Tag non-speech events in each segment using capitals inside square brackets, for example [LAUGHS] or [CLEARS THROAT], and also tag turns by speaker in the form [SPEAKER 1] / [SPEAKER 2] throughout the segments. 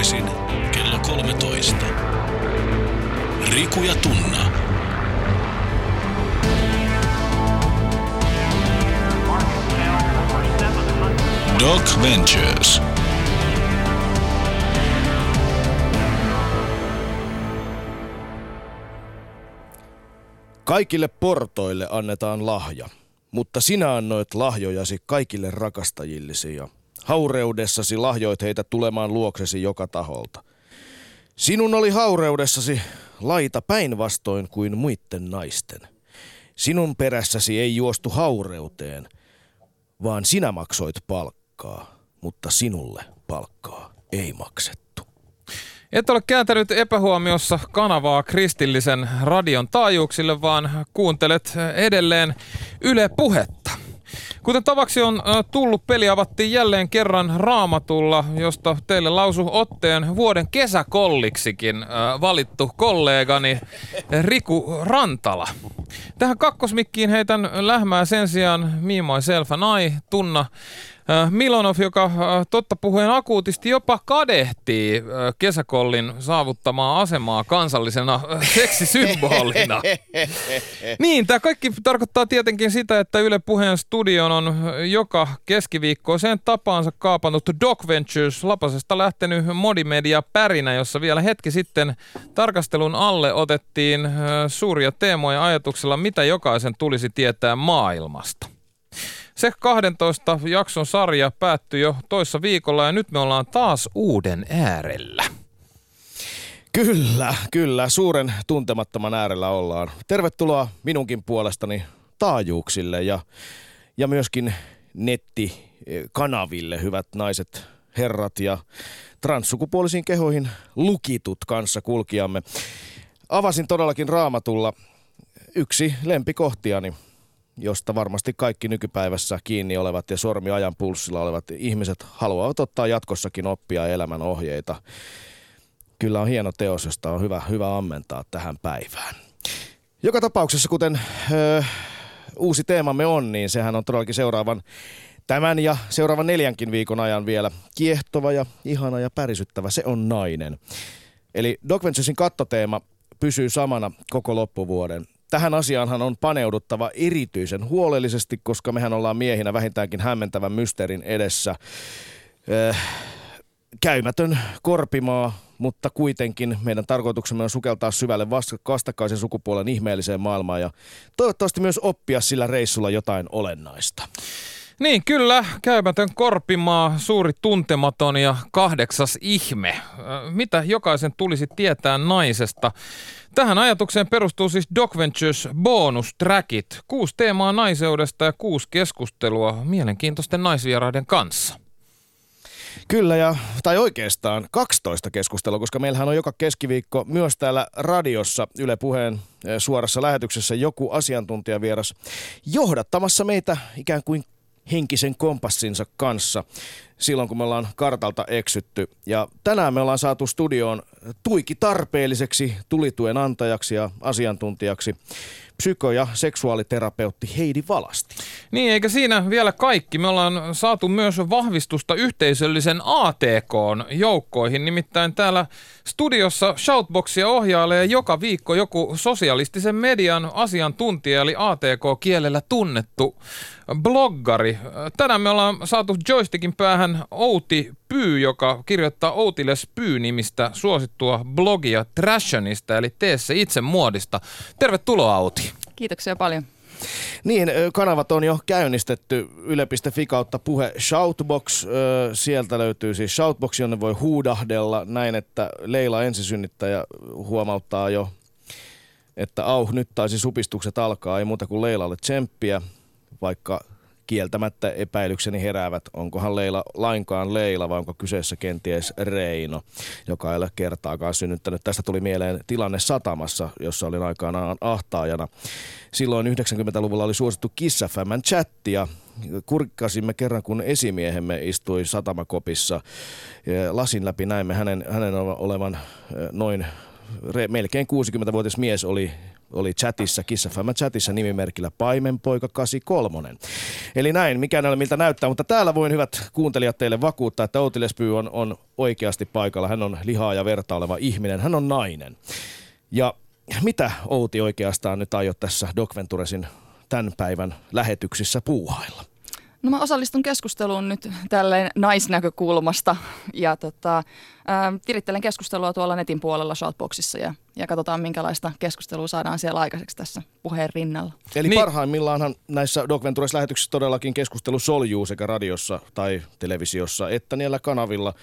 [SPEAKER 1] arkiaamuisin kello 13. Riku ja Tunna. Doc Ventures.
[SPEAKER 2] Kaikille portoille annetaan lahja, mutta sinä annoit lahjojasi kaikille rakastajillesi ja haureudessasi lahjoit heitä tulemaan luoksesi joka taholta. Sinun oli haureudessasi laita päinvastoin kuin muitten naisten. Sinun perässäsi ei juostu haureuteen, vaan sinä maksoit palkkaa, mutta sinulle palkkaa ei maksettu.
[SPEAKER 3] Et ole kääntänyt epähuomiossa kanavaa kristillisen radion taajuuksille, vaan kuuntelet edelleen Yle Puhetta. Kuten tavaksi on tullut, peli avattiin jälleen kerran raamatulla, josta teille lausu otteen vuoden kesäkolliksikin valittu kollegani Riku Rantala. Tähän kakkosmikkiin heitän lähmää sen sijaan Me, Myself and I, Tunna Milonov, joka äh, totta puhuen akuutisti jopa kadehtii äh, kesäkollin saavuttamaa asemaa kansallisena seksisymbolina. [LAUGHS] niin, tämä kaikki tarkoittaa tietenkin sitä, että Yle Puheen studion on joka keskiviikkoiseen tapaansa kaapannut Doc Ventures Lapasesta lähtenyt modimedia pärinä, jossa vielä hetki sitten tarkastelun alle otettiin suuria teemoja ajatuksella, mitä jokaisen tulisi tietää maailmasta. Se 12 jakson sarja päättyi jo toissa viikolla ja nyt me ollaan taas uuden äärellä.
[SPEAKER 2] Kyllä, kyllä. Suuren tuntemattoman äärellä ollaan. Tervetuloa minunkin puolestani taajuuksille ja, ja myöskin nettikanaville, hyvät naiset, herrat ja transsukupuolisiin kehoihin lukitut kanssa kulkijamme. Avasin todellakin raamatulla yksi lempikohtiani – josta varmasti kaikki nykypäivässä kiinni olevat ja sormi ajan pulssilla olevat ihmiset haluavat ottaa jatkossakin oppia elämän ohjeita. Kyllä on hieno teos, josta on hyvä, hyvä ammentaa tähän päivään. Joka tapauksessa, kuten ö, uusi teemamme on, niin sehän on todellakin seuraavan tämän ja seuraavan neljänkin viikon ajan vielä kiehtova ja ihana ja pärisyttävä. Se on nainen. Eli Doc Venturesin kattoteema pysyy samana koko loppuvuoden tähän asiaanhan on paneuduttava erityisen huolellisesti, koska mehän ollaan miehinä vähintäänkin hämmentävän mysteerin edessä. Äh, käymätön korpimaa, mutta kuitenkin meidän tarkoituksemme on sukeltaa syvälle vastakkaisen sukupuolen ihmeelliseen maailmaan ja toivottavasti myös oppia sillä reissulla jotain olennaista.
[SPEAKER 3] Niin, kyllä. Käymätön korpimaa, suuri tuntematon ja kahdeksas ihme. Mitä jokaisen tulisi tietää naisesta? Tähän ajatukseen perustuu siis Doc Ventures bonus trackit. Kuusi teemaa naiseudesta ja kuusi keskustelua mielenkiintoisten naisvieraiden kanssa.
[SPEAKER 2] Kyllä, ja, tai oikeastaan 12 keskustelua, koska meillähän on joka keskiviikko myös täällä radiossa Yle Puheen suorassa lähetyksessä joku asiantuntijavieras johdattamassa meitä ikään kuin henkisen kompassinsa kanssa silloin, kun me ollaan kartalta eksytty. Ja tänään me ollaan saatu studioon tuiki tarpeelliseksi tulituen antajaksi ja asiantuntijaksi psyko- ja seksuaaliterapeutti Heidi Valasti.
[SPEAKER 3] Niin, eikä siinä vielä kaikki. Me ollaan saatu myös vahvistusta yhteisöllisen ATK-joukkoihin. Nimittäin täällä studiossa Shoutboxia ohjailee joka viikko joku sosialistisen median asiantuntija, eli ATK-kielellä tunnettu bloggari. Tänään me ollaan saatu joystickin päähän Outi Pyy, joka kirjoittaa Outiles Pyy-nimistä suosittua blogia Trashionista, eli tee se itse muodista. Tervetuloa Outi.
[SPEAKER 4] Kiitoksia paljon.
[SPEAKER 2] Niin, kanavat on jo käynnistetty yle.fi kautta puhe Shoutbox. Sieltä löytyy siis Shoutbox, jonne voi huudahdella näin, että Leila ensisynnittäjä huomauttaa jo, että auh, nyt taisi supistukset alkaa, ei muuta kuin Leilalle tsemppiä, vaikka kieltämättä epäilykseni heräävät, onkohan Leila lainkaan Leila vai onko kyseessä kenties Reino, joka ei ole kertaakaan synnyttänyt. Tästä tuli mieleen tilanne satamassa, jossa olin aikanaan ahtaajana. Silloin 90-luvulla oli suosittu chatti ja kurkkasimme kerran, kun esimiehemme istui satamakopissa. Lasin läpi näimme hänen, hänen olevan noin melkein 60-vuotias mies oli oli chatissa, Kiss FM chatissa nimimerkillä Paimenpoika83. Eli näin, mikä näillä miltä näyttää, mutta täällä voin hyvät kuuntelijat teille vakuuttaa, että Outi on, on oikeasti paikalla. Hän on lihaa ja verta oleva ihminen, hän on nainen. Ja mitä Outi oikeastaan nyt aiot tässä Doc Venturesin tämän päivän lähetyksissä puuhailla?
[SPEAKER 4] No mä osallistun keskusteluun nyt tälleen naisnäkökulmasta ja tota, ää, virittelen keskustelua tuolla netin puolella Shoutboxissa ja, ja katsotaan minkälaista keskustelua saadaan siellä aikaiseksi tässä puheen rinnalla.
[SPEAKER 2] Eli
[SPEAKER 3] Niin.
[SPEAKER 2] parhaimmillaanhan näissä Doc Ventures lähetyksissä todellakin keskustelu soljuu sekä radiossa tai televisiossa että niillä kanavilla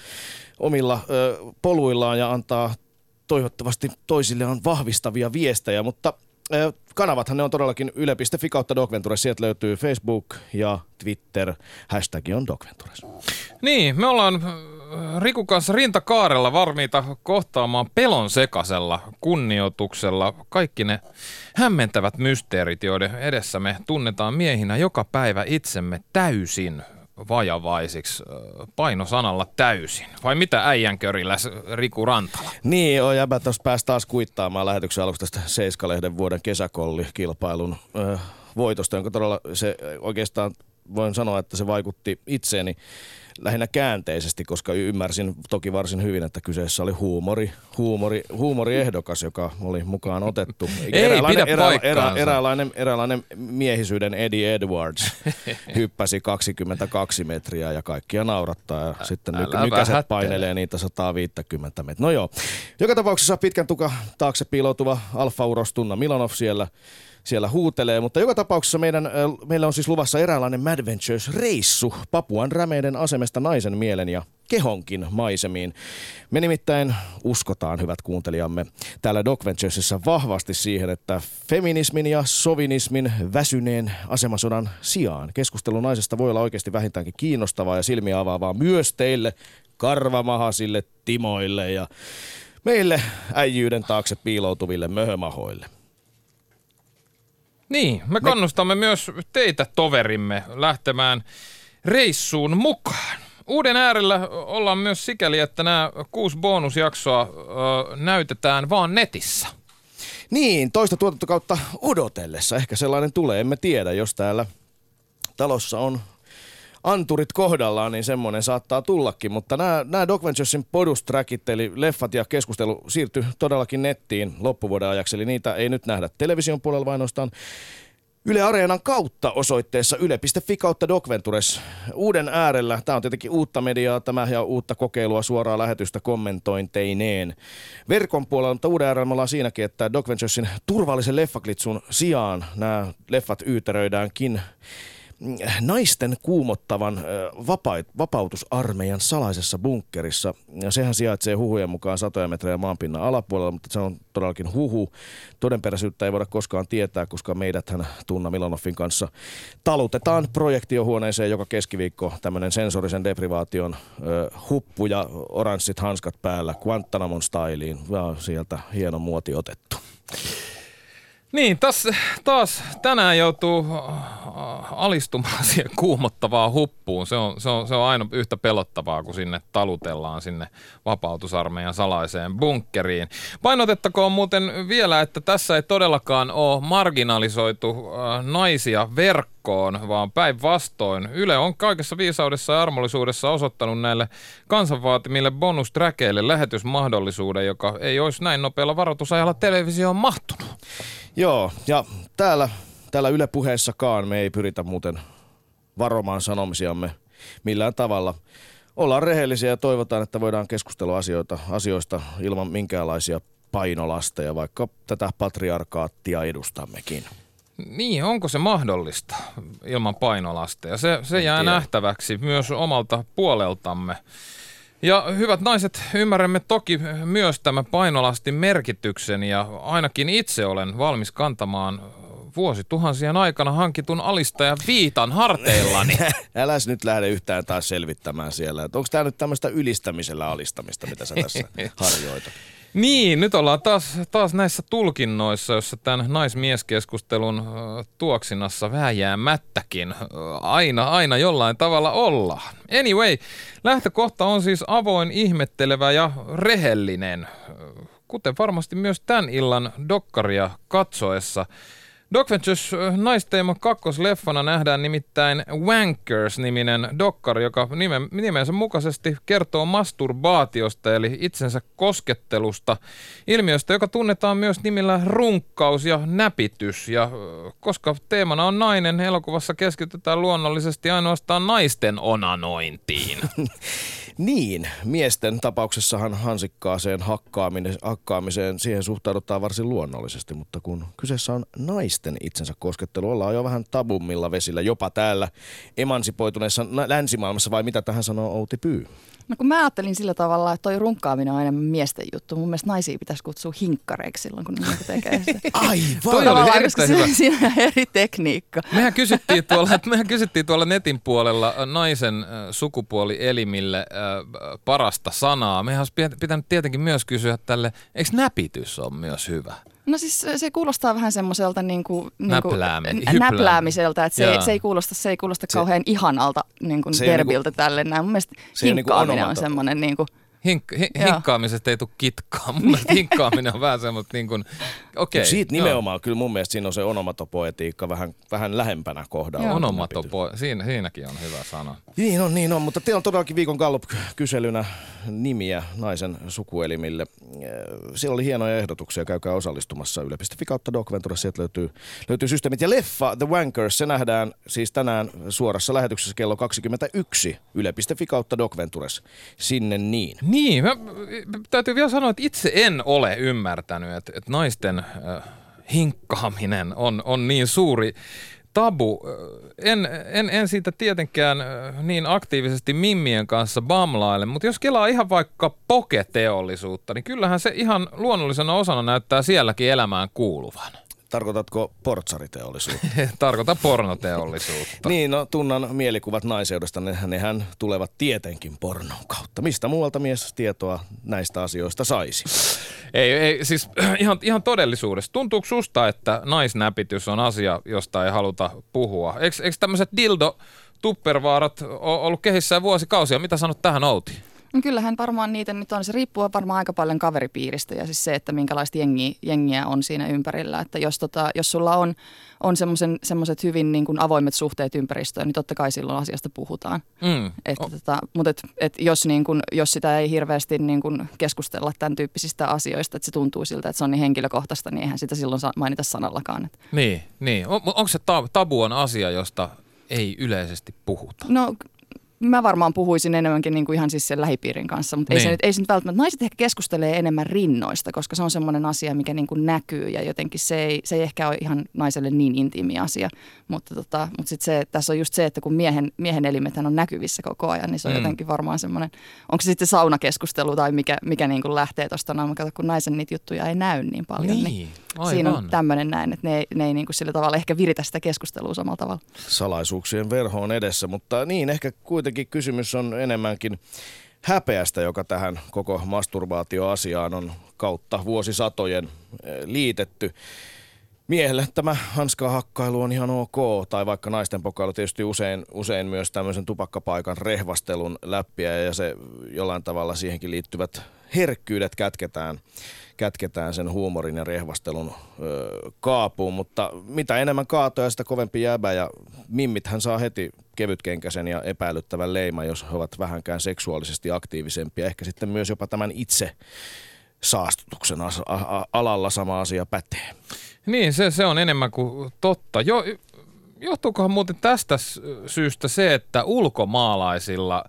[SPEAKER 2] omilla ö, poluillaan ja antaa toivottavasti toisilleen vahvistavia viestejä, mutta kanavathan ne on todellakin yle.fi kautta Doc Ventures. Sieltä löytyy Facebook ja Twitter. Hashtag on Doc Ventures.
[SPEAKER 3] Niin, me ollaan Rikun kanssa rintakaarella varmiita kohtaamaan pelon sekasella kunnioituksella kaikki ne hämmentävät mysteerit, joiden edessä me tunnetaan miehinä joka päivä itsemme täysin vajavaisiksi äh, painosanalla täysin. Vai mitä äijänkörillä Riku Rantala?
[SPEAKER 2] Niin, on jäbä tuossa pääsi taas kuittaamaan lähetyksen aluksi tästä Seiska-lehden vuoden kesäkolli-kilpailun ö, voitosta, jonka todella se oikeastaan voin sanoa, että se vaikutti itseeni lähinnä käänteisesti, koska ymmärsin toki varsin hyvin, että kyseessä oli huumori, huumori, huumoriehdokas, joka oli mukaan otettu. [LAUGHS]
[SPEAKER 3] Ei pidä paikkaansa.
[SPEAKER 2] eräänlainen, eräänlainen miehisyyden Eddie Edwards [LAUGHS] hyppäsi 22 metriä ja kaikkia naurattaa. Ja sitten nyky- nykäiset painelee niitä 150 metriä. No joo. Joka tapauksessa pitkän tuka taakse piiloutuva Alfa Uros Tunna Milanov siellä, siellä huutelee, mutta joka tapauksessa meidän, meillä on siis luvassa eräänlainen Mad Ventures-reissu Papuan rämeiden asemesta naisen mielen ja kehonkin maisemiin. Me nimittäin uskotaan, hyvät kuuntelijamme, täällä Doc Venturesissa vahvasti siihen, että feminismin ja sovinismin väsyneen asemasodan sijaan keskustelu naisesta voi olla oikeasti vähintäänkin kiinnostavaa ja silmiä avaavaa myös teille karvamahasille timoille ja meille äijyyden taakse piiloutuville möhömahoille.
[SPEAKER 3] Niin, me kannustamme myös teitä toverimme lähtemään reissuun mukaan. Uuden äärellä ollaan myös sikäli, että nämä kuusi bonusjaksoa ö, näytetään vaan netissä.
[SPEAKER 2] Niin, toista tuotantokautta odotellessa. Ehkä sellainen tulee, emme tiedä. Jos täällä talossa on anturit kohdallaan, niin semmoinen saattaa tullakin. Mutta nämä, nämä Doc Venturesin podustrackit, eli leffat ja keskustelu siirtyi todellakin nettiin loppuvuoden ajaksi. Eli niitä ei nyt nähdä television puolella, vaan ainoastaan Yle Areenan kautta osoitteessa yle.fi kautta Doc Ventures. Uuden äärellä, tämä on tietenkin uutta mediaa tämä ja uutta kokeilua suoraa lähetystä kommentointeineen. Verkon puolella, mutta uuden äärellä me ollaan siinäkin, että Doc Venturesin turvallisen leffaklitsun sijaan nämä leffat yyteröidäänkin naisten kuumottavan vapautusarmeijan salaisessa bunkkerissa. Sehän sijaitsee huhujen mukaan satoja metrejä maanpinnan alapuolella, mutta se on todellakin huhu. Todenperäisyyttä ei voida koskaan tietää, koska meidäthän Tunna Milanovin kanssa talutetaan projektiohuoneeseen joka keskiviikko tämmöinen sensorisen deprivaation ö, huppu ja oranssit hanskat päällä Guantanamon styliin. Ja sieltä hieno muoti otettu.
[SPEAKER 3] Niin, taas, taas tänään joutuu alistumaan [LAUGHS] siihen kuumottavaan huppuun. Se on, se, on, se on aina yhtä pelottavaa, kun sinne talutellaan sinne vapautusarmeijan salaiseen bunkkeriin. Painotettakoon muuten vielä, että tässä ei todellakaan ole marginalisoitu naisia verkkoon, vaan päinvastoin. Yle on kaikessa viisaudessa ja armollisuudessa osoittanut näille kansanvaatimille bonustrackeille lähetysmahdollisuuden, joka ei olisi näin nopealla varoitusajalla televisioon mahtunut.
[SPEAKER 2] Joo, ja täällä, täällä Yle puheessakaan me ei pyritä muuten varomaan sanomisiamme millään tavalla. Ollaan rehellisiä ja toivotaan, että voidaan keskustella asioita, asioista ilman minkäänlaisia painolasteja, vaikka tätä patriarkaattia edustammekin.
[SPEAKER 3] Niin, onko se mahdollista ilman painolasteja? Se, se jää
[SPEAKER 2] tiedä.
[SPEAKER 3] nähtäväksi myös omalta puoleltamme. Ja hyvät naiset, ymmärrämme toki myös tämän painolastin merkityksen ja ainakin itse olen valmis kantamaan vuosituhansien aikana hankitun alistajan viitan harteillani. [LAUGHS]
[SPEAKER 2] Äläs nyt lähde yhtään taas selvittämään siellä, että onko tämä nyt tämmöistä ylistämisellä alistamista, mitä sä tässä [LAUGHS] harjoitat.
[SPEAKER 3] Niin, nyt ollaan taas, taas näissä tulkinnoissa, jossa tämän naismieskeskustelun tuoksinassa vääjäämättäkin aina, aina jollain tavalla ollaan. Anyway, lähtökohta on siis avoin, ihmettelevä ja rehellinen. Kuten varmasti myös tämän illan dokkaria katsoessa. Doc Ventures naisteema kakkosleffana nähdään nimittäin Wankers-niminen dokkari, joka nime, nimensä mukaisesti kertoo masturbaatiosta eli itsensä koskettelusta, ilmiöstä, joka tunnetaan myös nimillä runkkaus ja näpitys. Ja koska teemana on nainen, elokuvassa keskitytään luonnollisesti ainoastaan naisten onanointiin. [LAUGHS]
[SPEAKER 2] Niin, miesten tapauksessahan hansikkaaseen hakkaamiseen, hakkaamiseen siihen suhtaudutaan varsin luonnollisesti, mutta kun kyseessä on naisten itsensä koskettelu, ollaan jo vähän tabummilla vesillä, jopa täällä emansipoituneessa länsimaailmassa, vai mitä tähän sanoo Outi Pyy?
[SPEAKER 4] No kun mä ajattelin sillä tavalla, että toi runkkaaminen on enemmän miesten juttu. Mun mielestä naisia pitäisi kutsua hinkkareiksi silloin, kun ne niinku tekee sitä. [LAUGHS]
[SPEAKER 2] Aivan!
[SPEAKER 3] Toi oli erittäin
[SPEAKER 4] koska
[SPEAKER 3] hyvä.
[SPEAKER 4] Siinä on eri tekniikka.
[SPEAKER 3] Mehän kysyttiin, [LAUGHS] tuolla, mehän kysyttiin tuolla netin puolella äh, naisen äh, sukupuolielimille äh, parasta sanaa. Mehän olisi pitä- pitänyt tietenkin myös kysyä tälle, eikö näpitys on myös hyvä?
[SPEAKER 4] No siis se- kuulostaa vähän semmoiselta niin kuin, niin kuin,
[SPEAKER 3] Näpläämi-
[SPEAKER 4] näpläämiseltä, että se,
[SPEAKER 3] Jaa.
[SPEAKER 4] se, ei kuulosta, se ei kuulosta
[SPEAKER 2] Se-
[SPEAKER 4] kauhean ihanalta niin kuin
[SPEAKER 2] se ei
[SPEAKER 4] verbiltä tälle näin. Mun mielestä
[SPEAKER 2] se ei niinku
[SPEAKER 4] hinkkaaminen on
[SPEAKER 2] onomatopo.
[SPEAKER 4] semmoinen niin kuin,
[SPEAKER 3] Hink, hi, hinkkaamisesta ei tule kitkaa. Mielestä hinkkaaminen on vähän semmoista niin kuin, okei.
[SPEAKER 2] Okay, siitä
[SPEAKER 3] joo.
[SPEAKER 2] nimenomaan, kyllä mun mielestä siinä on se onomatopoetiikka vähän, vähän lähempänä kohdalla.
[SPEAKER 4] Joo.
[SPEAKER 3] Onomatopo, siinä, siinäkin on hyvä sana.
[SPEAKER 2] Niin on, niin on, mutta teillä on todellakin viikon Gallup-kyselynä nimiä naisen sukuelimille. Siellä oli hienoja ehdotuksia, käykää osallistumassa yle.fi kautta Doc sieltä löytyy, löytyy systeemit. Ja leffa The Wankers, se nähdään siis tänään suorassa lähetyksessä kello 21 yle.fi kautta Doc Ventures. Sinne niin.
[SPEAKER 3] Niin, mä, mä- täytyy vielä sanoa, että itse en ole ymmärtänyt, että, että naisten äh, hinkkaaminen on, on niin suuri tabu. Äh, En, en, en siitä tietenkään äh, niin aktiivisesti mimmien kanssa bamlaile, mutta jos kelaa ihan vaikka poketeollisuutta, niin kyllähän se ihan luonnollisena osana näyttää sielläkin elämään kuuluvan.
[SPEAKER 2] Tarkoitatko portsariteollisuutta? [LAUGHS]
[SPEAKER 3] Tarkoita pornoteollisuutta.
[SPEAKER 2] niin, no tunnan mielikuvat naiseudesta, ne, nehän tulevat tietenkin pornon kautta. Mistä muualta mies tietoa näistä asioista saisi?
[SPEAKER 3] Ei, ei siis [CLEARS THROAT] ihan, ihan todellisuudessa. Tuntuuko susta, että naisnäpitys on asia, josta ei haluta puhua? Eikö, eikö tämmöiset dildo tuppervaarat ollut kehissään vuosikausia? Mitä sanot tähän Outi?
[SPEAKER 4] No kyllähän varmaan niitä nyt on. Se riippuu varmaan aika paljon kaveripiiristä ja siis se, että minkälaista jengiä, jengiä on siinä ympärillä. Että jos, tota, jos sulla on, on semmoiset hyvin niin kuin avoimet suhteet ympäristöön, niin totta kai silloin asiasta puhutaan.
[SPEAKER 3] Mm.
[SPEAKER 4] Että oh. tota, mutta et, et jos, niin kun, jos sitä ei hirveästi niin kun keskustella tämän tyyppisistä asioista, että se tuntuu siltä, että se on niin henkilökohtaista, niin eihän sitä silloin mainita sanallakaan.
[SPEAKER 3] Niin, niin. On, onko se tab- tabu on asia, josta ei yleisesti puhuta?
[SPEAKER 4] No mä varmaan puhuisin enemmänkin niin kuin ihan siis sen lähipiirin kanssa, mutta ei, se
[SPEAKER 3] Niin.
[SPEAKER 4] nyt, ei se nyt välttämättä, naiset ehkä keskustelee enemmän rinnoista, koska se on semmoinen asia, mikä niin kuin näkyy ja jotenkin se ei, se ei ehkä ole ihan naiselle niin intiimi asia, mutta, tota, mutta sit se, tässä on just se, että kun miehen, miehen elimet on näkyvissä koko ajan, niin se on
[SPEAKER 3] Mm.
[SPEAKER 4] jotenkin varmaan semmoinen, onko se sitten saunakeskustelu tai mikä, mikä niin kuin lähtee tuosta noin, kato, kun naisen niitä juttuja ei näy niin paljon, niin,
[SPEAKER 3] Niin, aivan.
[SPEAKER 4] siinä on tämmöinen näin, että ne, ei- ne ei niin kuin sillä tavalla ehkä viritä sitä keskustelua samalla tavalla.
[SPEAKER 2] salaisuuksien verho on edessä, mutta niin ehkä kuitenkin kysymys on enemmänkin häpeästä, joka tähän koko masturbaatioasiaan on kautta vuosisatojen eh, liitetty. Miehelle tämä hanskahakkailu on ihan ok, tai vaikka naisten pokailu tietysti usein, usein myös tämmöisen tupakkapaikan rehvastelun läppiä, ja se jollain tavalla siihenkin liittyvät herkkyydet kätketään, kätketään sen huumorin ja rehvastelun ö, kaapuun, mutta mitä enemmän kaatoja, sitä kovempi jäbä, ja mimmithän saa heti kevytkenkäisen ja epäilyttävän leiman, jos he ovat vähänkään seksuaalisesti aktiivisempia, ehkä sitten myös jopa tämän itse saastutuksen alalla sama asia pätee.
[SPEAKER 3] Niin, se, se on enemmän kuin totta. Jo, johtuukohan muuten tästä syystä se, että ulkomaalaisilla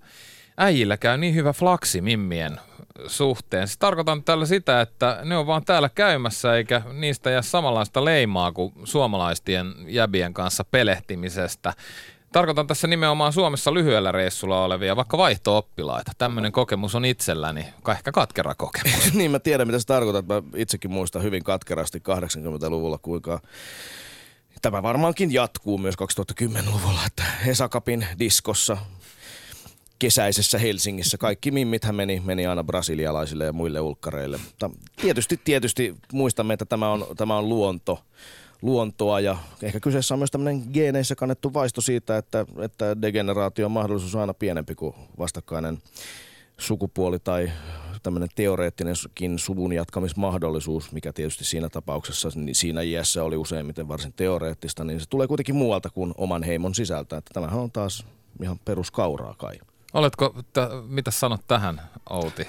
[SPEAKER 3] äijillä käy niin hyvä flaksi mimmien suhteen. Siis tarkoitan tällä sitä, että ne on vaan täällä käymässä eikä niistä jää samanlaista leimaa kuin suomalaistien jäbien kanssa pelehtimisestä. Tarkoitan tässä nimenomaan Suomessa lyhyellä reissulla olevia, vaikka vaihto-oppilaita. Tämmöinen kokemus on itselläni, ehkä katkera kokemus. [LAUGHS]
[SPEAKER 2] niin mä tiedän, mitä se tarkoittaa. Mä itsekin muistan hyvin katkerasti 80-luvulla, kuinka tämä varmaankin jatkuu myös 2010-luvulla, että Hesakapin diskossa kesäisessä Helsingissä kaikki mimmithän meni, meni aina brasilialaisille ja muille ulkkareille. Mutta tietysti, tietysti muistamme, että tämä on, tämä on luonto, luontoa ja ehkä kyseessä on myös tämmöinen geeneissä kannettu vaisto siitä, että, että mahdollisuus on aina pienempi kuin vastakkainen sukupuoli tai tämmöinen teoreettinenkin suvun jatkamismahdollisuus, mikä tietysti siinä tapauksessa, niin siinä iässä oli useimmiten varsin teoreettista, niin se tulee kuitenkin muualta kuin oman heimon sisältä. Että tämähän on taas ihan peruskauraa kai.
[SPEAKER 3] Oletko, t- mitä sanot tähän, Outi?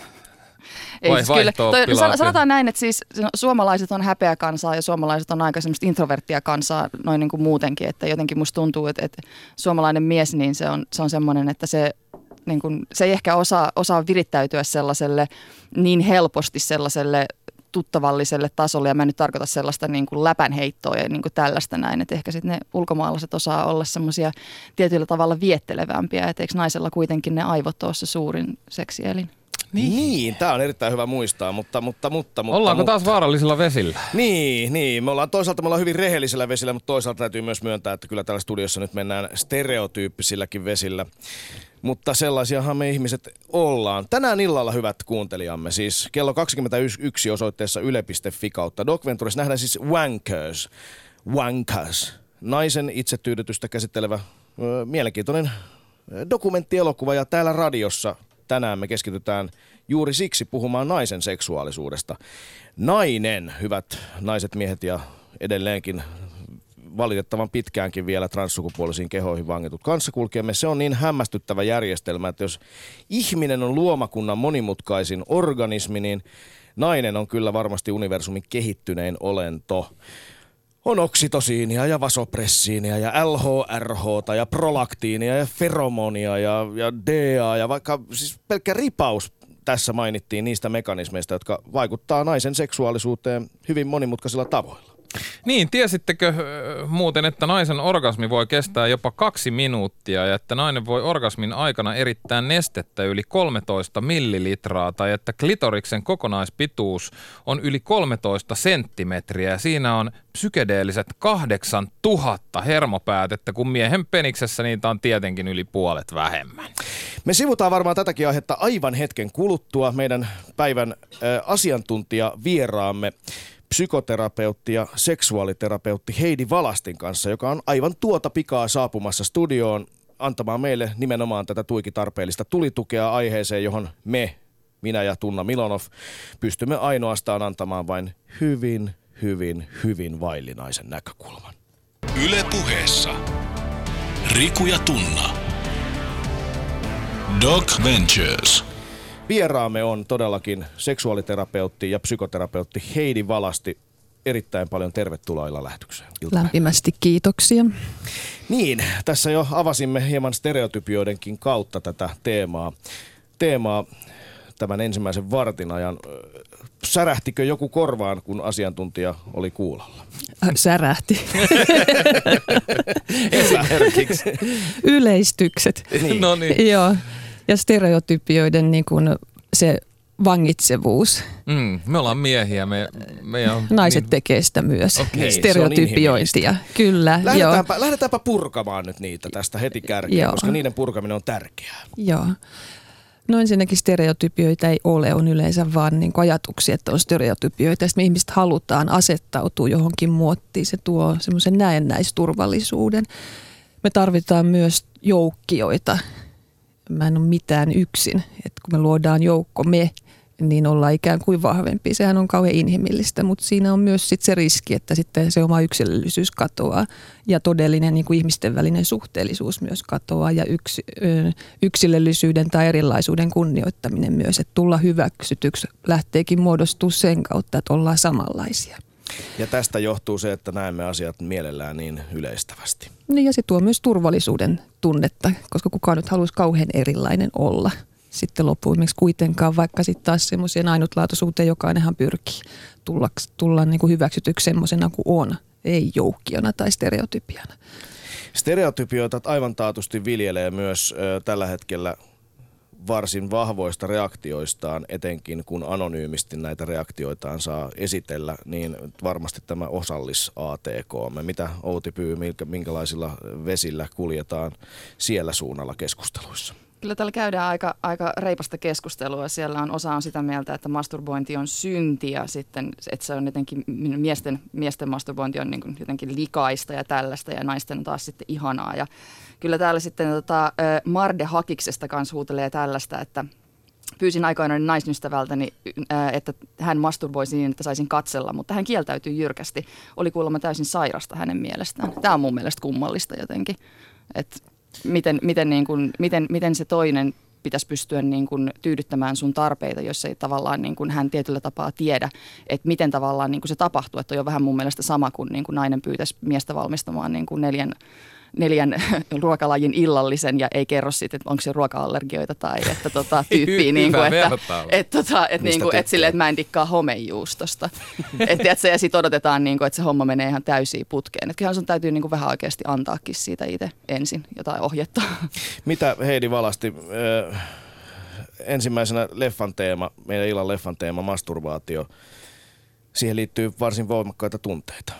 [SPEAKER 4] Ei,
[SPEAKER 3] Vai
[SPEAKER 4] siis kyllä, toi,
[SPEAKER 3] vaihto-oppilaat?
[SPEAKER 4] sanotaan näin, että siis no, suomalaiset on häpeä kansaa ja suomalaiset on aika semmoista introverttia kansaa noin niin kuin muutenkin, että jotenkin musta tuntuu, että, että suomalainen mies, niin se on, se on semmoinen, että se, niin kuin, se ei ehkä osaa, osaa virittäytyä sellaiselle niin helposti sellaiselle tuttavalliselle tasolle, ja mä en nyt tarkoita sellaista niin kuin läpänheittoa ja niin kuin tällaista näin, että ehkä sitten ne ulkomaalaiset osaa olla semmoisia tietyllä tavalla viettelevämpiä, että eikö naisella kuitenkin ne aivot ole se suurin seksielin?
[SPEAKER 2] Niin, niin tämä on erittäin hyvä muistaa, mutta, mutta, mutta, mutta
[SPEAKER 3] Ollaanko
[SPEAKER 2] mutta,
[SPEAKER 3] taas vaarallisilla vesillä?
[SPEAKER 2] Niin, niin. Me ollaan toisaalta me ollaan hyvin rehellisellä vesillä, mutta toisaalta täytyy myös myöntää, että kyllä täällä studiossa nyt mennään stereotyyppisilläkin vesillä. Mutta sellaisiahan me ihmiset ollaan. Tänään illalla hyvät kuuntelijamme, siis kello 21 osoitteessa yle.fi kautta Doc Ventures nähdään siis Wankers. Wankers. Naisen itsetyydytystä käsittelevä ö, mielenkiintoinen dokumenttielokuva ja täällä radiossa tänään me keskitytään juuri siksi puhumaan naisen seksuaalisuudesta. Nainen, hyvät naiset, miehet ja edelleenkin valitettavan pitkäänkin vielä transsukupuolisiin kehoihin vangitut kanssakulkijamme. Se on niin hämmästyttävä järjestelmä, että jos ihminen on luomakunnan monimutkaisin organismi, niin nainen on kyllä varmasti universumin kehittynein olento. On oksitosiinia ja vasopressiinia ja LHRH ja prolaktiinia ja feromonia ja, ja DA ja vaikka siis pelkkä ripaus tässä mainittiin niistä mekanismeista, jotka vaikuttaa naisen seksuaalisuuteen hyvin monimutkaisilla tavoilla.
[SPEAKER 3] Niin, tiesittekö muuten, että naisen orgasmi voi kestää jopa kaksi minuuttia ja että nainen voi orgasmin aikana erittää nestettä yli 13 millilitraa tai että klitoriksen kokonaispituus on yli 13 senttimetriä ja siinä on psykedeelliset 8000 hermopäätettä, kun miehen peniksessä niitä on tietenkin yli puolet vähemmän.
[SPEAKER 2] Me sivutaan varmaan tätäkin aihetta aivan hetken kuluttua meidän päivän äh, asiantuntija vieraamme psykoterapeutti ja seksuaaliterapeutti Heidi Valastin kanssa, joka on aivan tuota pikaa saapumassa studioon antamaan meille nimenomaan tätä tuiki tarpeellista tulitukea aiheeseen, johon me, minä ja Tunna Milonov, pystymme ainoastaan antamaan vain hyvin, hyvin, hyvin vaillinaisen näkökulman.
[SPEAKER 1] Yle puheessa. Riku ja Tunna. Doc Ventures.
[SPEAKER 2] Vieraamme on todellakin seksuaaliterapeutti ja psykoterapeutti Heidi Valasti. Erittäin paljon tervetuloa illan lähetykseen. iltaan.
[SPEAKER 5] Lämpimästi kiitoksia.
[SPEAKER 2] Niin, tässä jo avasimme hieman stereotypioidenkin kautta tätä teemaa. Teemaa tämän ensimmäisen vartin ajan. Särähtikö joku korvaan, kun asiantuntija oli kuulolla?
[SPEAKER 5] Äh, Särähti. [LAUGHS]
[SPEAKER 2] Esimerkiksi.
[SPEAKER 5] Yleistykset.
[SPEAKER 2] niin.
[SPEAKER 3] No niin.
[SPEAKER 5] Joo. Ja stereotypioiden niin kuin se vangitsevuus.
[SPEAKER 3] Mm, me ollaan miehiä, me, me on, [LAUGHS]
[SPEAKER 5] Naiset
[SPEAKER 3] niin,
[SPEAKER 5] tekee sitä myös.
[SPEAKER 2] On
[SPEAKER 5] Stereotypiointia. Kyllä, joo.
[SPEAKER 2] Lähdetäänpä, lähdetäänpä purkamaan nyt niitä tästä heti kärkeen,
[SPEAKER 5] Joo.
[SPEAKER 2] koska niiden purkaminen on tärkeää.
[SPEAKER 5] joo. No ensinnäkin stereotypioita ei ole, on yleensä vaan niin kuin ajatuksia, että on stereotypioita. Ja sitten me ihmiset halutaan asettautua johonkin muottiin. Se tuo semmoisen näennäisturvallisuuden. Me tarvitaan myös joukkioita. Mä en ole mitään yksin. Et kun me luodaan joukko me, niin ollaan ikään kuin vahvempi. Sehän on kauhean inhimillistä, mutta siinä on myös sit se riski, että sitten se oma yksilöllisyys katoaa ja todellinen niin kuin ihmisten välinen suhteellisuus myös katoaa ja yks, yksilöllisyyden tai erilaisuuden kunnioittaminen myös, että tulla hyväksytyksi lähteekin muodostua sen kautta, että ollaan samanlaisia.
[SPEAKER 2] Ja tästä johtuu se, että näemme asiat mielellään niin yleistävästi.
[SPEAKER 5] Niin ja se tuo myös turvallisuuden tunnetta, koska kukaan nyt haluaisi kauhean erilainen olla sitten loppuimeksi kuitenkaan, vaikka sitten taas semmoiseen ainutlaatuisuuteen jokainenhan pyrkii tulla, tulla niin kuin hyväksytyksi semmoisena kuin on, ei joukkiona tai stereotypiana.
[SPEAKER 2] Stereotypioita aivan taatusti viljelee myös ö, tällä hetkellä varsin vahvoista reaktioistaan, etenkin kun anonyymisti näitä reaktioitaan saa esitellä, niin varmasti tämä osallis ATK. Mitä Outi Pyy, minkä- minkälaisilla vesillä kuljetaan siellä suunnalla keskusteluissa?
[SPEAKER 4] Kyllä täällä käydään aika, aika reipasta keskustelua. Siellä on osa on sitä mieltä, että masturbointi on synti ja sitten, että se on jotenkin, miesten, miesten masturbointi on niin jotenkin likaista ja tällaista ja naisten on taas sitten ihanaa. Ja kyllä täällä sitten tota, Marde Hakiksesta kanssa huutelee tällaista, että pyysin aikoinaan naisystävältäni, että hän masturboisi niin, että saisin katsella, mutta hän kieltäytyi jyrkästi. Oli kuulemma täysin sairasta hänen mielestään. Tämä on mun mielestä kummallista jotenkin, että miten, miten, niin kuin, miten, miten se toinen pitäisi pystyä niin kuin tyydyttämään sun tarpeita, jos ei tavallaan niin kuin hän tietyllä tapaa tiedä, että miten tavallaan niin kuin se tapahtuu. Että on jo vähän mun mielestä sama kuin, niin kuin nainen pyytäisi miestä valmistamaan niin kuin neljän neljän [LAUGHS] ruokalajin illallisen ja ei kerro sitten, että onko se ruoka-allergioita tai että tota, [LAUGHS] tyyppiä, niin kuin, että, että, tota, että, niin kuin, että, silleen, että mä en dikkaa homejuustosta. että, että se, ja sitten odotetaan, niin kuin, että se homma menee ihan täysiin putkeen. Että kyllähän sun täytyy niin kuin, vähän oikeasti antaakin siitä itse ensin jotain ohjetta. [LAUGHS]
[SPEAKER 2] Mitä Heidi Valasti, äh, ensimmäisenä leffan teema, meidän illan leffan teema, masturbaatio, siihen liittyy varsin voimakkaita tunteita.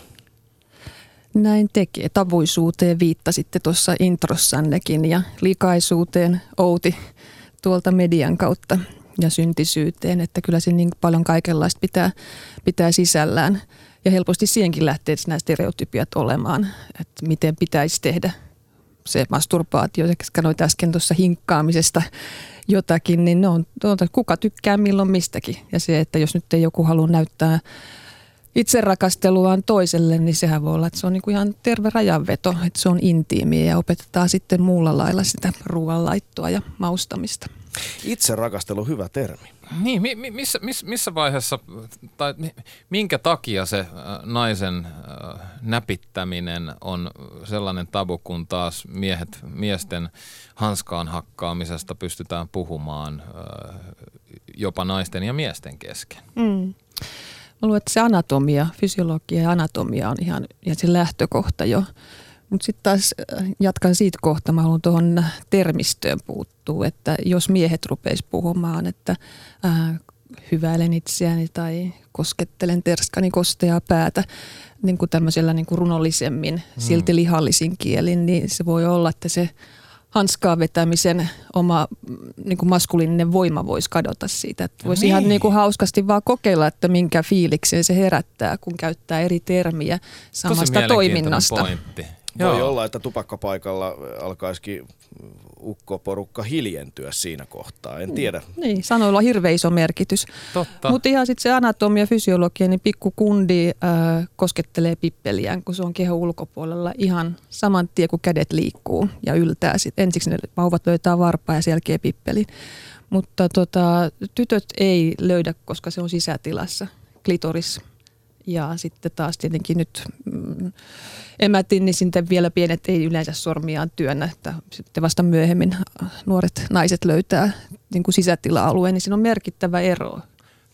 [SPEAKER 5] Näin tekee. Tavuisuuteen viittasitte tuossa introssannekin ja likaisuuteen Outi tuolta median kautta ja syntisyyteen, että kyllä se niin paljon kaikenlaista pitää, pitää sisällään. Ja helposti siihenkin lähtee nämä stereotypiat olemaan, että miten pitäisi tehdä se masturbaatio, sanoit äsken tuossa hinkkaamisesta jotakin, niin ne on, kuka tykkää milloin mistäkin. Ja se, että jos nyt ei joku halua näyttää itserakasteluaan toiselle, niin sehän voi olla, että se on niinku ihan terve rajanveto, että se on intiimiä ja opetetaan sitten muulla lailla sitä ruoanlaittoa ja maustamista.
[SPEAKER 2] Itserakastelu, hyvä termi.
[SPEAKER 3] Niin, mi, mi, missä, missä, missä vaiheessa, tai minkä takia se äh, naisen äh, näpittäminen on sellainen tabu, kun taas miehet, miesten hanskaan hakkaamisesta pystytään puhumaan äh, jopa naisten ja miesten kesken? Mm.
[SPEAKER 5] Mä luulen, että se anatomia, fysiologia ja anatomia on ihan ja se lähtökohta jo. Mutta sitten taas äh, jatkan siitä kohta, mä haluan tuohon termistöön puuttua, että jos miehet rupeis puhumaan, että äh, hyväilen itseäni tai koskettelen terskani kosteaa päätä niin kuin tämmöisellä niin kuin runollisemmin, mm. silti lihallisin kielin, niin se voi olla, että se hanskaa vetämisen oma niin kuin maskuliininen voima voisi kadota siitä. Että voisi niin. ihan niin kuin hauskasti vaan kokeilla, että minkä fiiliksen se herättää, kun käyttää eri termiä samasta toiminnasta.
[SPEAKER 3] Pointti.
[SPEAKER 2] Voi Joo. olla, että tupakkapaikalla alkaisikin ukkoporukka hiljentyä siinä kohtaa, en tiedä.
[SPEAKER 5] Niin, sanoilla on hirveän iso merkitys.
[SPEAKER 3] Totta.
[SPEAKER 5] Mutta ihan sitten se anatomia, fysiologia, niin pikku kundi äh, koskettelee pippeliään, kun se on keho ulkopuolella ihan saman tien, kun kädet liikkuu ja yltää. Sit ensiksi ne vauvat löytää varpaa ja sen jälkeen pippeli. Mutta tota, tytöt ei löydä, koska se on sisätilassa, klitoris ja sitten taas tietenkin nyt mm, emätin, niin sitten vielä pienet ei yleensä sormiaan työnnä, että sitten vasta myöhemmin nuoret naiset löytää niin kuin sisätila-alueen, niin siinä on merkittävä ero.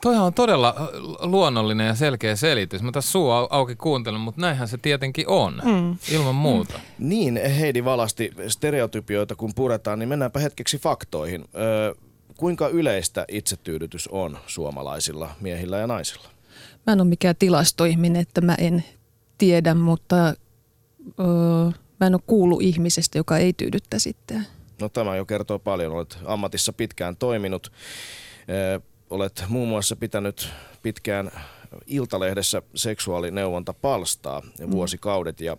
[SPEAKER 3] Toihan on todella äh, luonnollinen ja selkeä selitys. Mä tässä suu auki kuuntelen, mutta näinhän se tietenkin on, mm. ilman muuta.
[SPEAKER 2] Mm. Niin, Heidi Valasti, stereotypioita kun puretaan, niin mennäänpä hetkeksi faktoihin. Öö, kuinka yleistä itsetyydytys on suomalaisilla miehillä ja naisilla?
[SPEAKER 5] Mä en ole mikään tilastoihminen, että mä en tiedä, mutta öö, mä en ole kuullut ihmisestä, joka ei tyydyttä sitten.
[SPEAKER 2] No tämä jo kertoo paljon. Olet ammatissa pitkään toiminut. Öö, olet muun muassa pitänyt pitkään Iltalehdessä seksuaalineuvontapalstaa mm. vuosikaudet ja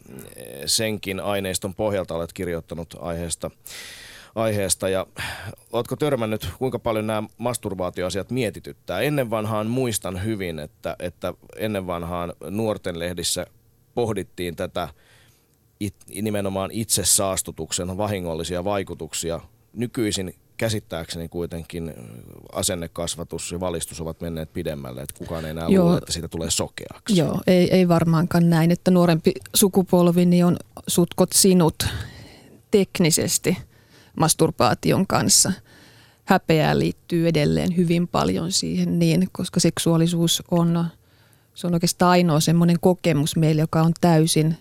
[SPEAKER 2] senkin aineiston pohjalta olet kirjoittanut aiheesta aiheesta ja oletko törmännyt, kuinka paljon nämä masturbaatioasiat mietityttää? Ennen vanhaan muistan hyvin, että, että ennen vanhaan nuorten lehdissä pohdittiin tätä it, nimenomaan itsesaastutuksen vahingollisia vaikutuksia. Nykyisin käsittääkseni kuitenkin asennekasvatus ja valistus ovat menneet pidemmälle, että kukaan ei enää luule, että siitä tulee sokeaksi.
[SPEAKER 5] Joo, ei, ei varmaankaan näin, että nuorempi sukupolvi niin on sutkot sinut teknisesti – masturbaation kanssa. Häpeää liittyy edelleen hyvin paljon siihen niin, koska seksuaalisuus on, se on oikeastaan ainoa semmoinen kokemus meillä, joka on täysin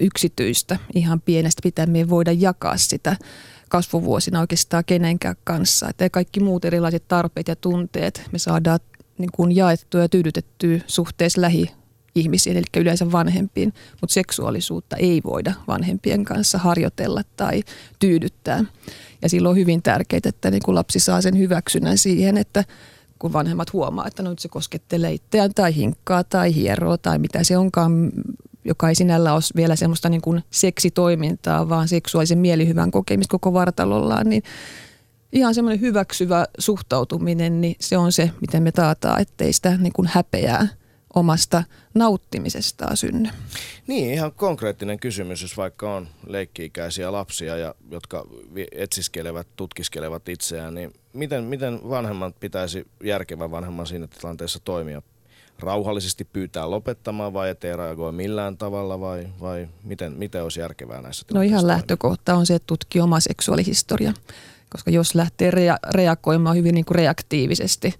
[SPEAKER 5] yksityistä. Ihan pienestä pitää me voida jakaa sitä kasvuvuosina oikeastaan kenenkään kanssa. Että kaikki muut erilaiset tarpeet ja tunteet me saadaan niin kuin jaettua ja tyydytettyä suhteessa lähi ihmisiin, eli yleensä vanhempiin, mutta seksuaalisuutta ei voida vanhempien kanssa harjoitella tai tyydyttää. Ja silloin on hyvin tärkeää, että niin kun lapsi saa sen hyväksynnän siihen, että kun vanhemmat huomaa, että no nyt se koskettelee itseään tai hinkkaa tai hieroa tai mitä se onkaan, joka ei sinällä ole vielä semmoista niin kuin seksitoimintaa, vaan seksuaalisen mielihyvän kokemista koko vartalollaan, niin ihan semmoinen hyväksyvä suhtautuminen, niin se on se, miten me taataan, ettei sitä niin kuin häpeää omasta nauttimisestaan synny.
[SPEAKER 2] Niin, ihan konkreettinen kysymys, jos vaikka on leikki-ikäisiä lapsia, ja, jotka etsiskelevät, tutkiskelevat itseään, niin miten, miten vanhemman pitäisi, järkevän vanhemman siinä tilanteessa toimia? Rauhallisesti pyytää lopettamaan vai ettei reagoi millään tavalla vai, vai miten, miten olisi järkevää näissä
[SPEAKER 5] No ihan lähtökohta on se, että tutkii oma seksuaalihistoria, koska jos lähtee rea- reagoimaan hyvin niin kuin reaktiivisesti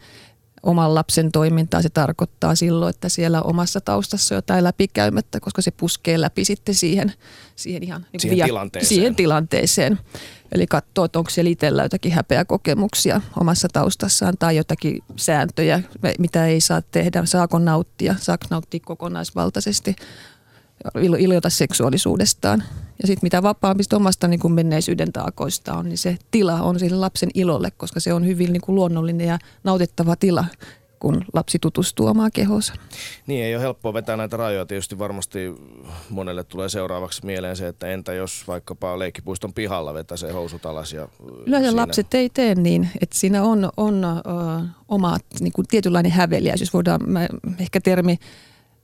[SPEAKER 5] oman lapsen toimintaa. Se tarkoittaa silloin, että siellä omassa taustassa jotain läpikäymättä, koska se puskee läpi sitten siihen, siihen ihan
[SPEAKER 2] niin siihen, via- tilanteeseen.
[SPEAKER 5] siihen tilanteeseen. Eli katsoo, että onko siellä itsellä jotakin häpeäkokemuksia omassa taustassaan tai jotakin sääntöjä, mitä ei saa tehdä, saako nauttia, saako nauttia kokonaisvaltaisesti, iloita seksuaalisuudestaan. Ja sitten mitä vapaampi omasta niin kuin menneisyyden taakoista on, niin se tila on sille lapsen ilolle, koska se on hyvin niin kuin luonnollinen ja nautittava tila, kun lapsi tutustuu omaan kehonsa.
[SPEAKER 2] Niin, ei ole helppoa vetää näitä rajoja. Tietysti varmasti monelle tulee seuraavaksi mieleen se, että entä jos vaikkapa leikkipuiston pihalla vetäisee housut alas. Ja
[SPEAKER 5] Yleensä siinä... lapset ei tee niin, että siinä on, on uh, oma niin kuin tietynlainen häveliäisyys. Jos voidaan, mä, ehkä termi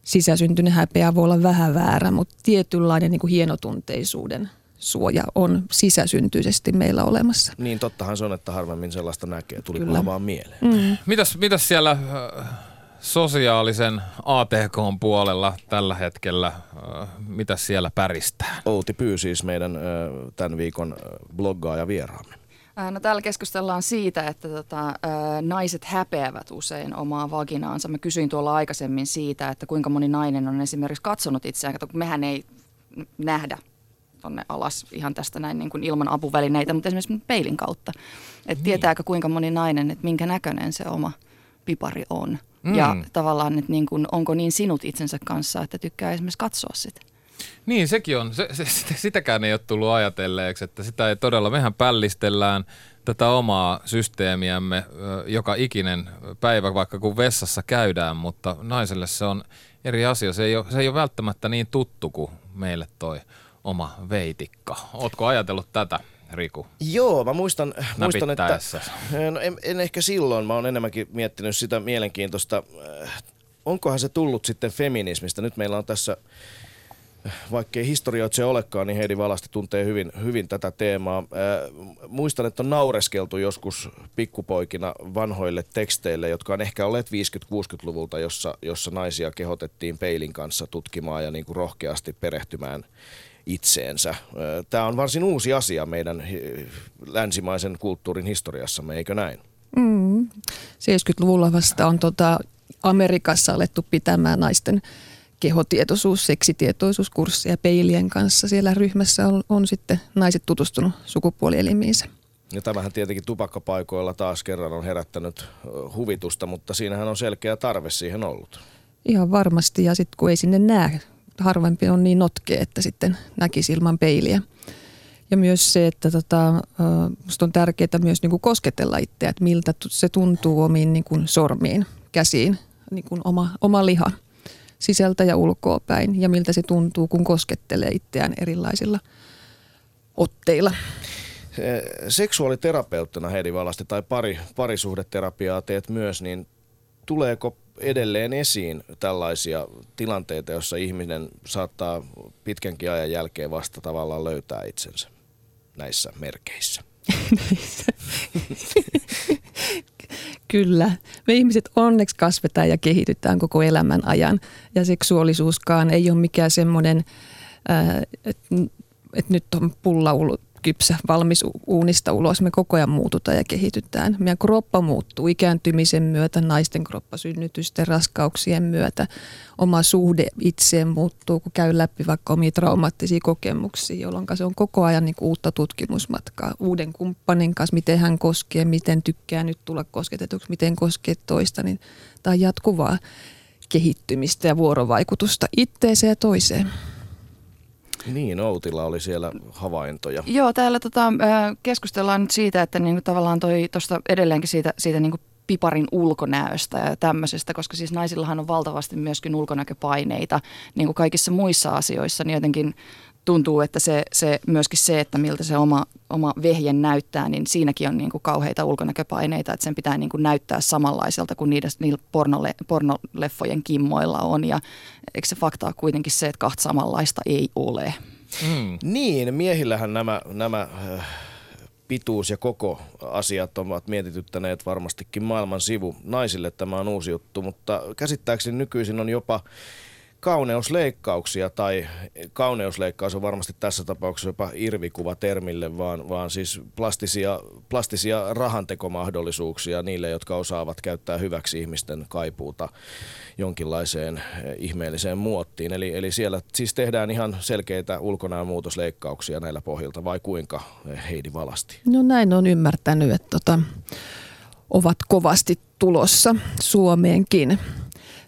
[SPEAKER 5] sisäsyntyinen häpeä voi olla vähän väärä, mutta tietynlainen niin kuin hienotunteisuuden suoja on sisäsyntyisesti meillä olemassa.
[SPEAKER 2] Niin tottahan se on, että harvemmin sellaista näkee. Tuli Kyllä. vaan mieleen. Mm.
[SPEAKER 3] Mitäs, mitäs siellä äh, sosiaalisen ATK puolella tällä hetkellä, äh, mitä siellä päristää?
[SPEAKER 2] Outi Pyy siis meidän äh, tämän viikon bloggaaja vieraamme.
[SPEAKER 4] No täällä keskustellaan siitä, että tota, naiset häpeävät usein omaa vaginaansa. Mä kysyin tuolla aikaisemmin siitä, että kuinka moni nainen on esimerkiksi katsonut itseään. Kato, kun mehän ei nähdä tonne alas ihan tästä näin niin kuin ilman apuvälineitä, mutta esimerkiksi peilin kautta. Että niin. tietääkö kuinka moni nainen, että minkä näköinen se oma pipari on. Mm. Ja tavallaan, että niin kuin, onko niin sinut itsensä kanssa, että tykkää esimerkiksi katsoa sitä.
[SPEAKER 3] Niin, sekin on. Se, se, sitäkään ei ole tullut ajatelleeksi, että sitä ei todella, mehän pällistellään tätä omaa systeemiämme joka ikinen päivä, vaikka kun vessassa käydään, mutta naiselle se on eri asia. Se ei ole, se ei ole välttämättä niin tuttu kuin meille toi oma veitikka. Ootko ajatellut tätä? Riku?
[SPEAKER 2] Joo, mä muistan, muistan että no en, en ehkä silloin, mä oon enemmänkin miettinyt sitä mielenkiintoista, onkohan se tullut sitten feminismistä. Nyt meillä on tässä vaikkei historioitsija olekaan, niin Heidi Valasti tuntee hyvin, hyvin tätä teemaa. Ää, muistan, että on naureskeltu joskus pikkupoikina vanhoille teksteille, jotka on ehkä olleet 50-60-luvulta, jossa, jossa naisia kehotettiin peilin kanssa tutkimaan ja niin kuin rohkeasti perehtymään itseensä. Tämä on varsin uusi asia meidän länsimaisen kulttuurin historiassamme, eikö näin?
[SPEAKER 5] Mm. 70-luvulla vasta on tota Amerikassa alettu pitämään naisten kehotietoisuus, seksitietoisuuskursseja peilien kanssa. Siellä ryhmässä on, on sitten naiset tutustunut sukupuolielimiinsä.
[SPEAKER 2] Ja tämähän tietenkin tupakkapaikoilla taas kerran on herättänyt huvitusta, mutta siinähän on selkeä tarve siihen ollut.
[SPEAKER 5] Ihan varmasti ja sitten kun ei sinne näe, harvempi on niin notkea, että sitten näkisi ilman peiliä. Ja myös se, että tota, musta on tärkeää myös niin kuin kosketella itseä, että miltä se tuntuu omiin niin kuin sormiin, käsiin, niin kuin oma, oma liha sisältä ja ulkoa päin ja miltä se tuntuu, kun koskettelee itseään erilaisilla otteilla.
[SPEAKER 2] Seksuaaliterapeuttina Heidi Valasti tai pari, parisuhdeterapiaa teet myös, niin tuleeko edelleen esiin tällaisia tilanteita, joissa ihminen saattaa pitkänkin ajan jälkeen vasta tavallaan löytää itsensä näissä merkeissä? [LAUGHS] [LAUGHS]
[SPEAKER 5] Kyllä. Me ihmiset onneksi kasvetaan ja kehitytään koko elämän ajan. Ja seksuaalisuuskaan ei ole mikään semmoinen, että et nyt on pulla kypsä, valmis uunista ulos. Me koko ajan muututaan ja kehitytään. Meidän kroppa muuttuu ikääntymisen myötä, naisten kroppa synnytysten, raskauksien myötä. Oma suhde itseen muuttuu, kun käy läpi vaikka omia traumaattisia kokemuksia, jolloin se on koko ajan niin uutta tutkimusmatkaa. Uuden kumppanin kanssa, miten hän koskee, miten tykkää nyt tulla kosketetuksi, miten koskee toista. Niin tämä on jatkuvaa kehittymistä ja vuorovaikutusta itteeseen ja toiseen.
[SPEAKER 2] Niin, Outilla oli siellä havaintoja.
[SPEAKER 4] Joo, täällä tota, keskustellaan nyt siitä, että niinku tavallaan toi tuosta edelleenkin siitä, siitä niinku piparin ulkonäöstä ja tämmöisestä, koska siis naisillahan on valtavasti myöskin ulkonäköpaineita, niin kuin kaikissa muissa asioissa, niin jotenkin tuntuu, että se, se myöskin se, että miltä se oma, oma vehje näyttää, niin siinäkin on niin kuin kauheita ulkonäköpaineita, että sen pitää niin kuin näyttää samanlaiselta kuin niiden, niillä pornole, pornoleffojen kimmoilla on. Ja eikö se fakta ole kuitenkin se, että kahta samanlaista ei ole?
[SPEAKER 2] Mm. Niin, miehillähän nämä, nämä äh, pituus- ja koko asiat ovat mietityttäneet varmastikin maailman sivu. Naisille tämä on uusi juttu, mutta käsittääkseni nykyisin on jopa kauneusleikkauksia tai kauneusleikkaus on varmasti tässä tapauksessa jopa irvikuva termille, vaan, vaan siis plastisia, plastisia rahantekomahdollisuuksia niille, jotka osaavat käyttää hyväksi ihmisten kaipuuta jonkinlaiseen eh, ihmeelliseen muottiin. Eli, eli siellä siis tehdään ihan selkeitä ulkonäön muutosleikkauksia näillä pohjilta vai kuinka eh, Heidi Valasti?
[SPEAKER 5] No näin on ymmärtänyt, että tota, ovat kovasti tulossa Suomeenkin.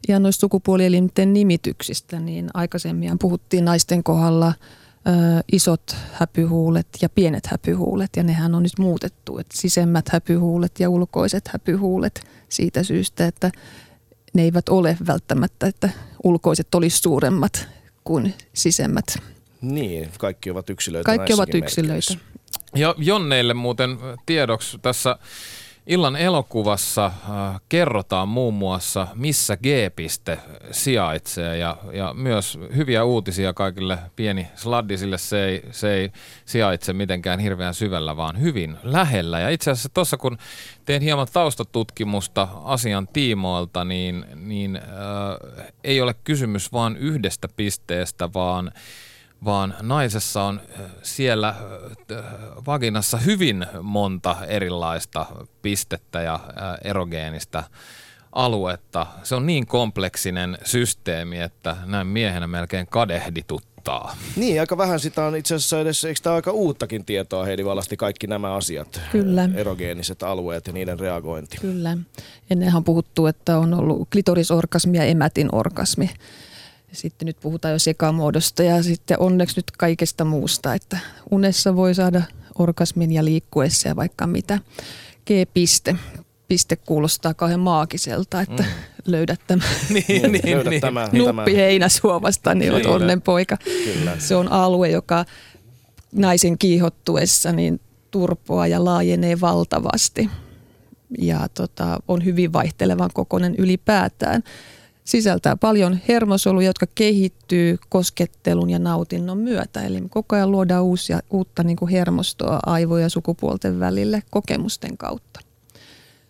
[SPEAKER 5] Ja noista sukupuolielinten nimityksistä, niin aikaisemmin puhuttiin naisten kohdalla ö, isot häpyhuulet ja pienet häpyhuulet, ja nehän on nyt muutettu, että sisemmät häpyhuulet ja ulkoiset häpyhuulet siitä syystä, että ne eivät ole välttämättä, että ulkoiset olisi suuremmat kuin sisemmät.
[SPEAKER 2] Niin, kaikki ovat yksilöitä.
[SPEAKER 5] Kaikki ovat yksilöitä.
[SPEAKER 3] Ja Jonneille muuten tiedoksi tässä Illan elokuvassa äh, kerrotaan muun muassa, missä G-piste sijaitsee ja, ja myös hyviä uutisia kaikille pieni sladdisille. Se ei, se ei sijaitse mitenkään hirveän syvällä, vaan hyvin lähellä. Ja itse asiassa tuossa kun teen hieman taustatutkimusta asian tiimoilta, niin, niin äh, ei ole kysymys vain yhdestä pisteestä, vaan vaan naisessa on siellä vaginassa hyvin monta erilaista pistettä ja erogeenistä aluetta. Se on niin kompleksinen systeemi, että näin miehenä melkein kadehdituttaa.
[SPEAKER 2] Niin, aika vähän sitä on itse asiassa edes, eikö tämä aika uuttakin tietoa Heidi Valasti kaikki nämä asiat?
[SPEAKER 5] Kyllä.
[SPEAKER 2] Erogeeniset alueet ja niiden reagointi.
[SPEAKER 5] Kyllä. Ennenhän puhuttu, että on ollut klitorisorgasmi ja emätin orgasmi. Sitten nyt puhutaan jo sekamuodosta ja sitten onneksi nyt kaikesta muusta, että unessa voi saada orgasmin ja liikkuessa ja vaikka mitä. G-piste. Piste kuulostaa kauhean maagiselta, että mm. [LAUGHS] löydät tämän,
[SPEAKER 2] niin, [LAUGHS] niin, löydät niin. Tämä,
[SPEAKER 5] nuppi heinäsuovasta, niin olet onnenpoika. Kyllä. Se on alue, joka naisen kiihottuessa niin turpoaa ja laajenee valtavasti ja tota, on hyvin vaihtelevan kokoinen ylipäätään sisältää paljon hermosoluja, jotka kehittyy koskettelun ja nautinnon myötä. Eli me koko ajan luodaan uusia, uutta niin kuin hermostoa aivoja sukupuolten välille kokemusten kautta.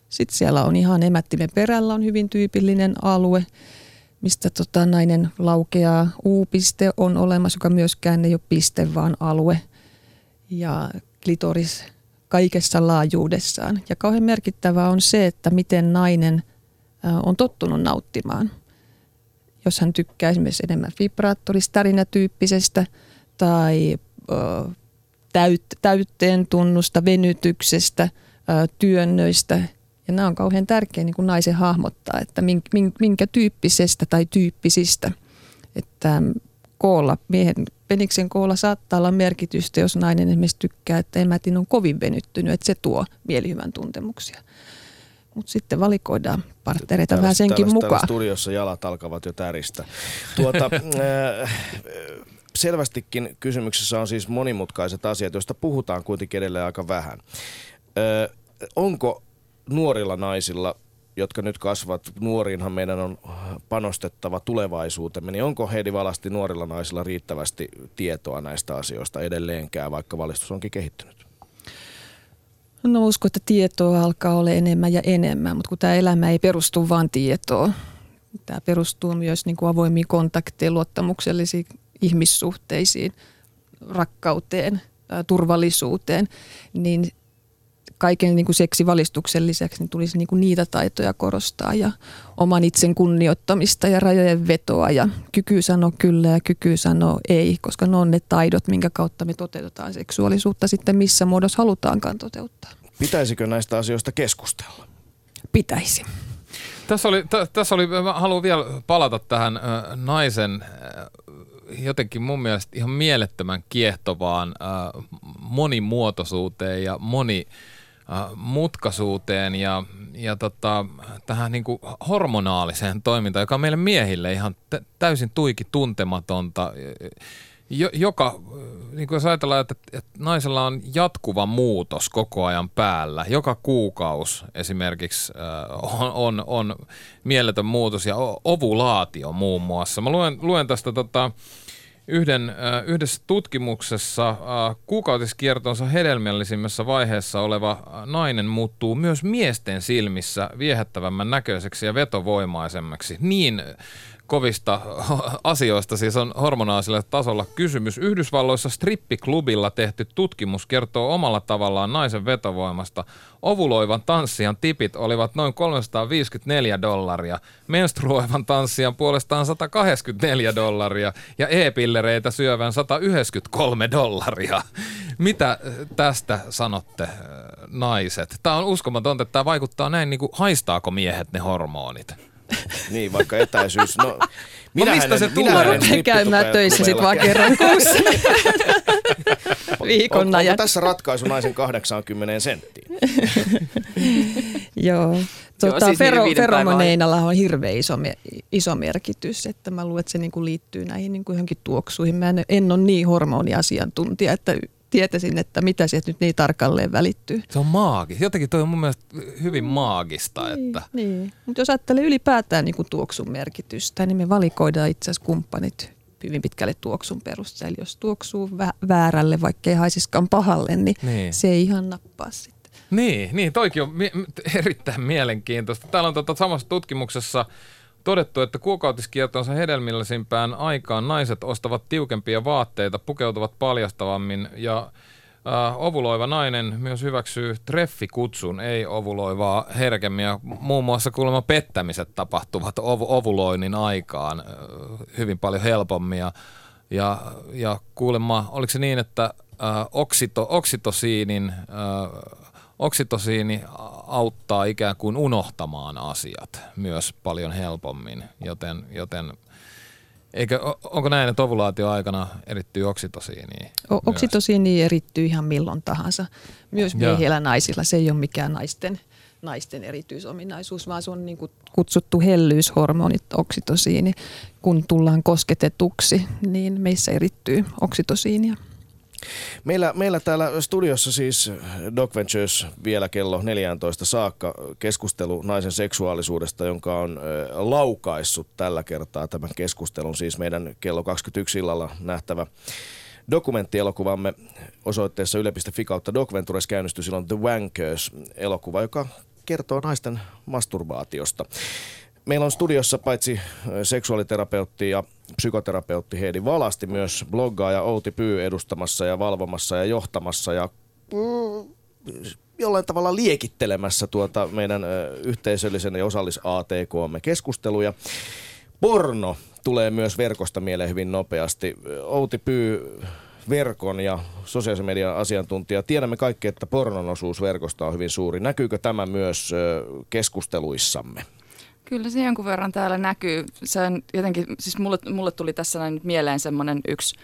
[SPEAKER 5] Sitten siellä on ihan emättimen perällä on hyvin tyypillinen alue, mistä tota nainen laukeaa. U-piste on olemassa, joka myöskään ei ole piste, vaan alue. Ja klitoris kaikessa laajuudessaan. Ja kauhean merkittävää on se, että miten nainen on tottunut nauttimaan – jos hän tykkää esimerkiksi enemmän vibraattoristarinatyyppisestä tai täyt, täytteen tunnusta, venytyksestä, työnnöistä. Ja nämä on kauhean tärkeä niin kuin naisen hahmottaa, että minkä tyyppisestä tai tyyppisistä. Että koolla, miehen peniksen koolla saattaa olla merkitystä, jos nainen esimerkiksi tykkää, että emätin on kovin venyttynyt, että se tuo mielihyvän tuntemuksia. Mutta sitten valikoidaan partnereita vähän senkin täällä, mukaan. Täällä
[SPEAKER 2] studiossa jalat alkavat jo täristä. Tuota, [LAUGHS] äh, selvästikin kysymyksessä on siis monimutkaiset asiat, joista puhutaan kuitenkin edelleen aika vähän. Äh, onko nuorilla naisilla jotka nyt kasvavat, nuoriinhan meidän on panostettava tulevaisuutemme, niin onko Heidi Valasti nuorilla naisilla riittävästi tietoa näistä asioista edelleenkään, vaikka valistus onkin kehittynyt?
[SPEAKER 5] No uskon, että tietoa alkaa olla enemmän ja enemmän, mutta kun tämä elämä ei perustu vain tietoon. Tämä perustuu myös niin kuin avoimiin kontakteihin, luottamuksellisiin ihmissuhteisiin, rakkauteen, turvallisuuteen, niin kaiken niin kuin seksivalistuksen lisäksi niin tulisi niin kuin niitä taitoja korostaa ja oman itsen kunnioittamista ja rajojen vetoa ja kyky sanoa kyllä ja kyky sanoa ei, koska ne on ne taidot, minkä kautta me toteutetaan seksuaalisuutta sitten missä muodossa halutaankaan toteuttaa.
[SPEAKER 2] Pitäisikö näistä asioista keskustella?
[SPEAKER 5] Pitäisi.
[SPEAKER 3] Tässä oli, t- tässä oli mä haluan vielä palata tähän äh, naisen äh, jotenkin mun mielestä ihan mielettömän kiehtovaan äh, monimuotoisuuteen ja moni mutkaisuuteen ja, ja tota, tähän niin kuin hormonaaliseen toimintaan, joka on meille miehille ihan täysin tuiki tuntematonta. Jo, joka, niin kuin jos ajatellaan, että, että naisella on jatkuva muutos koko ajan päällä, joka kuukaus esimerkiksi äh, on, on, on mieletön muutos ja ovulaatio muun muassa. Mä luen, luen tästä tota, yhden, äh, yhdessä tutkimuksessa äh, kuukautiskiertonsa hedelmällisimmässä vaiheessa oleva nainen muuttuu myös miesten silmissä viehättävämmän näköiseksi ja vetovoimaisemmaksi. Niin kovista [LAUGHS] asioista siis on hormonaalisella tasolla kysymys. Yhdysvalloissa strippiklubilla tehty tutkimus kertoo omalla tavallaan naisen vetovoimasta. Ovuloivan tanssijan tipit olivat noin 354 dollaria, menstruoivan tanssijan puolestaan 184 dollaria ja e-pillereitä syövän 193 dollaria. Mitä tästä sanotte, naiset? Tämä on uskomatonta, että tämä vaikuttaa näin, niin kuin haistaako miehet ne hormonit?
[SPEAKER 2] Niin, vaikka etäisyys. No, [LAUGHS]
[SPEAKER 3] minä no mistä se tulee?
[SPEAKER 5] Rupean käymään töissä sitten vaan kerran kuussa. [LAUGHS] Viikon
[SPEAKER 2] ajan. Onko tässä ratkaisu naisen 80 senttiin? [LAUGHS]
[SPEAKER 5] Joo. Tuota, siis fero, feromoneinalla on hirveän iso, iso merkitys, että mä luulen, että se niinku liittyy näihin niinku johonkin tuoksuihin. Mä en, en ole niin hormoniasiantuntija, että tietäisin, että mitä sieltä nyt niin tarkalleen välittyy.
[SPEAKER 3] Se on maagista. Jotenkin toi on mun mielestä hyvin maagista.
[SPEAKER 5] Niin,
[SPEAKER 3] että...
[SPEAKER 5] niin. Mutta jos ajattelee ylipäätään niin kuin tuoksun merkitystä, niin me valikoidaan itse asiassa kumppanit hyvin pitkälle tuoksun perusteella. Jos tuoksuu vä- väärälle, vaikka ei haisiskaan pahalle, niin, niin. se ei ihan nappaa sitten.
[SPEAKER 3] Niin, niin toikin on mie- erittäin mielenkiintoista. Täällä on tuota samassa tutkimuksessa todettu, että kuukautiskiertonsa hedelmällisimpään aikaan naiset ostavat tiukempia vaatteita, pukeutuvat paljastavammin ja Uh, ovuloiva nainen myös hyväksyy treffikutsun, ei ovuloivaa herkemmin. Ja muun muassa kuulemma pettämiset tapahtuvat ov- ovuloinnin aikaan uh, hyvin paljon helpommin. Ja, ja, ja kuulemma, oliko se niin, että uh, oksito, oksitosiinin uh, oksitosiini auttaa ikään kuin unohtamaan asiat myös paljon helpommin, joten, joten Eikö, onko näin, että ovulaatio-aikana erittyy oksitosiiniin?
[SPEAKER 5] O- oksitosiini erittyy ihan milloin tahansa. Myös miehillä ja naisilla. Se ei ole mikään naisten, naisten erityisominaisuus, vaan se on niin kuin kutsuttu hellyyshormonit, oksitosiini. Kun tullaan kosketetuksi, niin meissä erittyy oksitosiinia.
[SPEAKER 2] Meillä, meillä täällä studiossa siis Doc Ventures vielä kello 14 saakka keskustelu naisen seksuaalisuudesta, jonka on laukaissut tällä kertaa tämän keskustelun, siis meidän kello 21 illalla nähtävä dokumenttielokuvamme osoitteessa yle.fi kautta Doc Ventures käynnistyi silloin The Wankers-elokuva, joka kertoo naisten masturbaatiosta. Meillä on studiossa paitsi seksuaaliterapeutti ja psykoterapeutti Heidi Valasti myös bloggaaja Outi Pyy edustamassa ja valvomassa ja johtamassa ja mm, jollain tavalla liekittelemässä tuota meidän yhteisöllisen ja osallis ATKmme keskusteluja. Porno tulee myös verkosta mieleen hyvin nopeasti. Outi Pyy, verkon ja sosiaalisen median asiantuntija. Tiedämme kaikki, että pornon osuus verkosta on hyvin suuri. Näkyykö tämä myös keskusteluissamme?
[SPEAKER 4] Kyllä se jonkun verran täällä näkyy. Se on jotenkin, siis mulle, mulle tuli tässä näin nyt mieleen semmoinen yksi,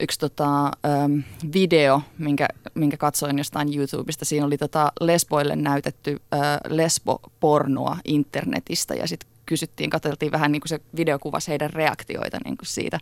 [SPEAKER 4] yksi tota, ähm, video, minkä, minkä katsoin jostain YouTubesta. Siinä oli tota lesboille näytetty äh, lesbopornoa internetistä ja sitten kysyttiin, katseltiin vähän niin kuin se video kuvasi heidän reaktioita niin kuin siitä,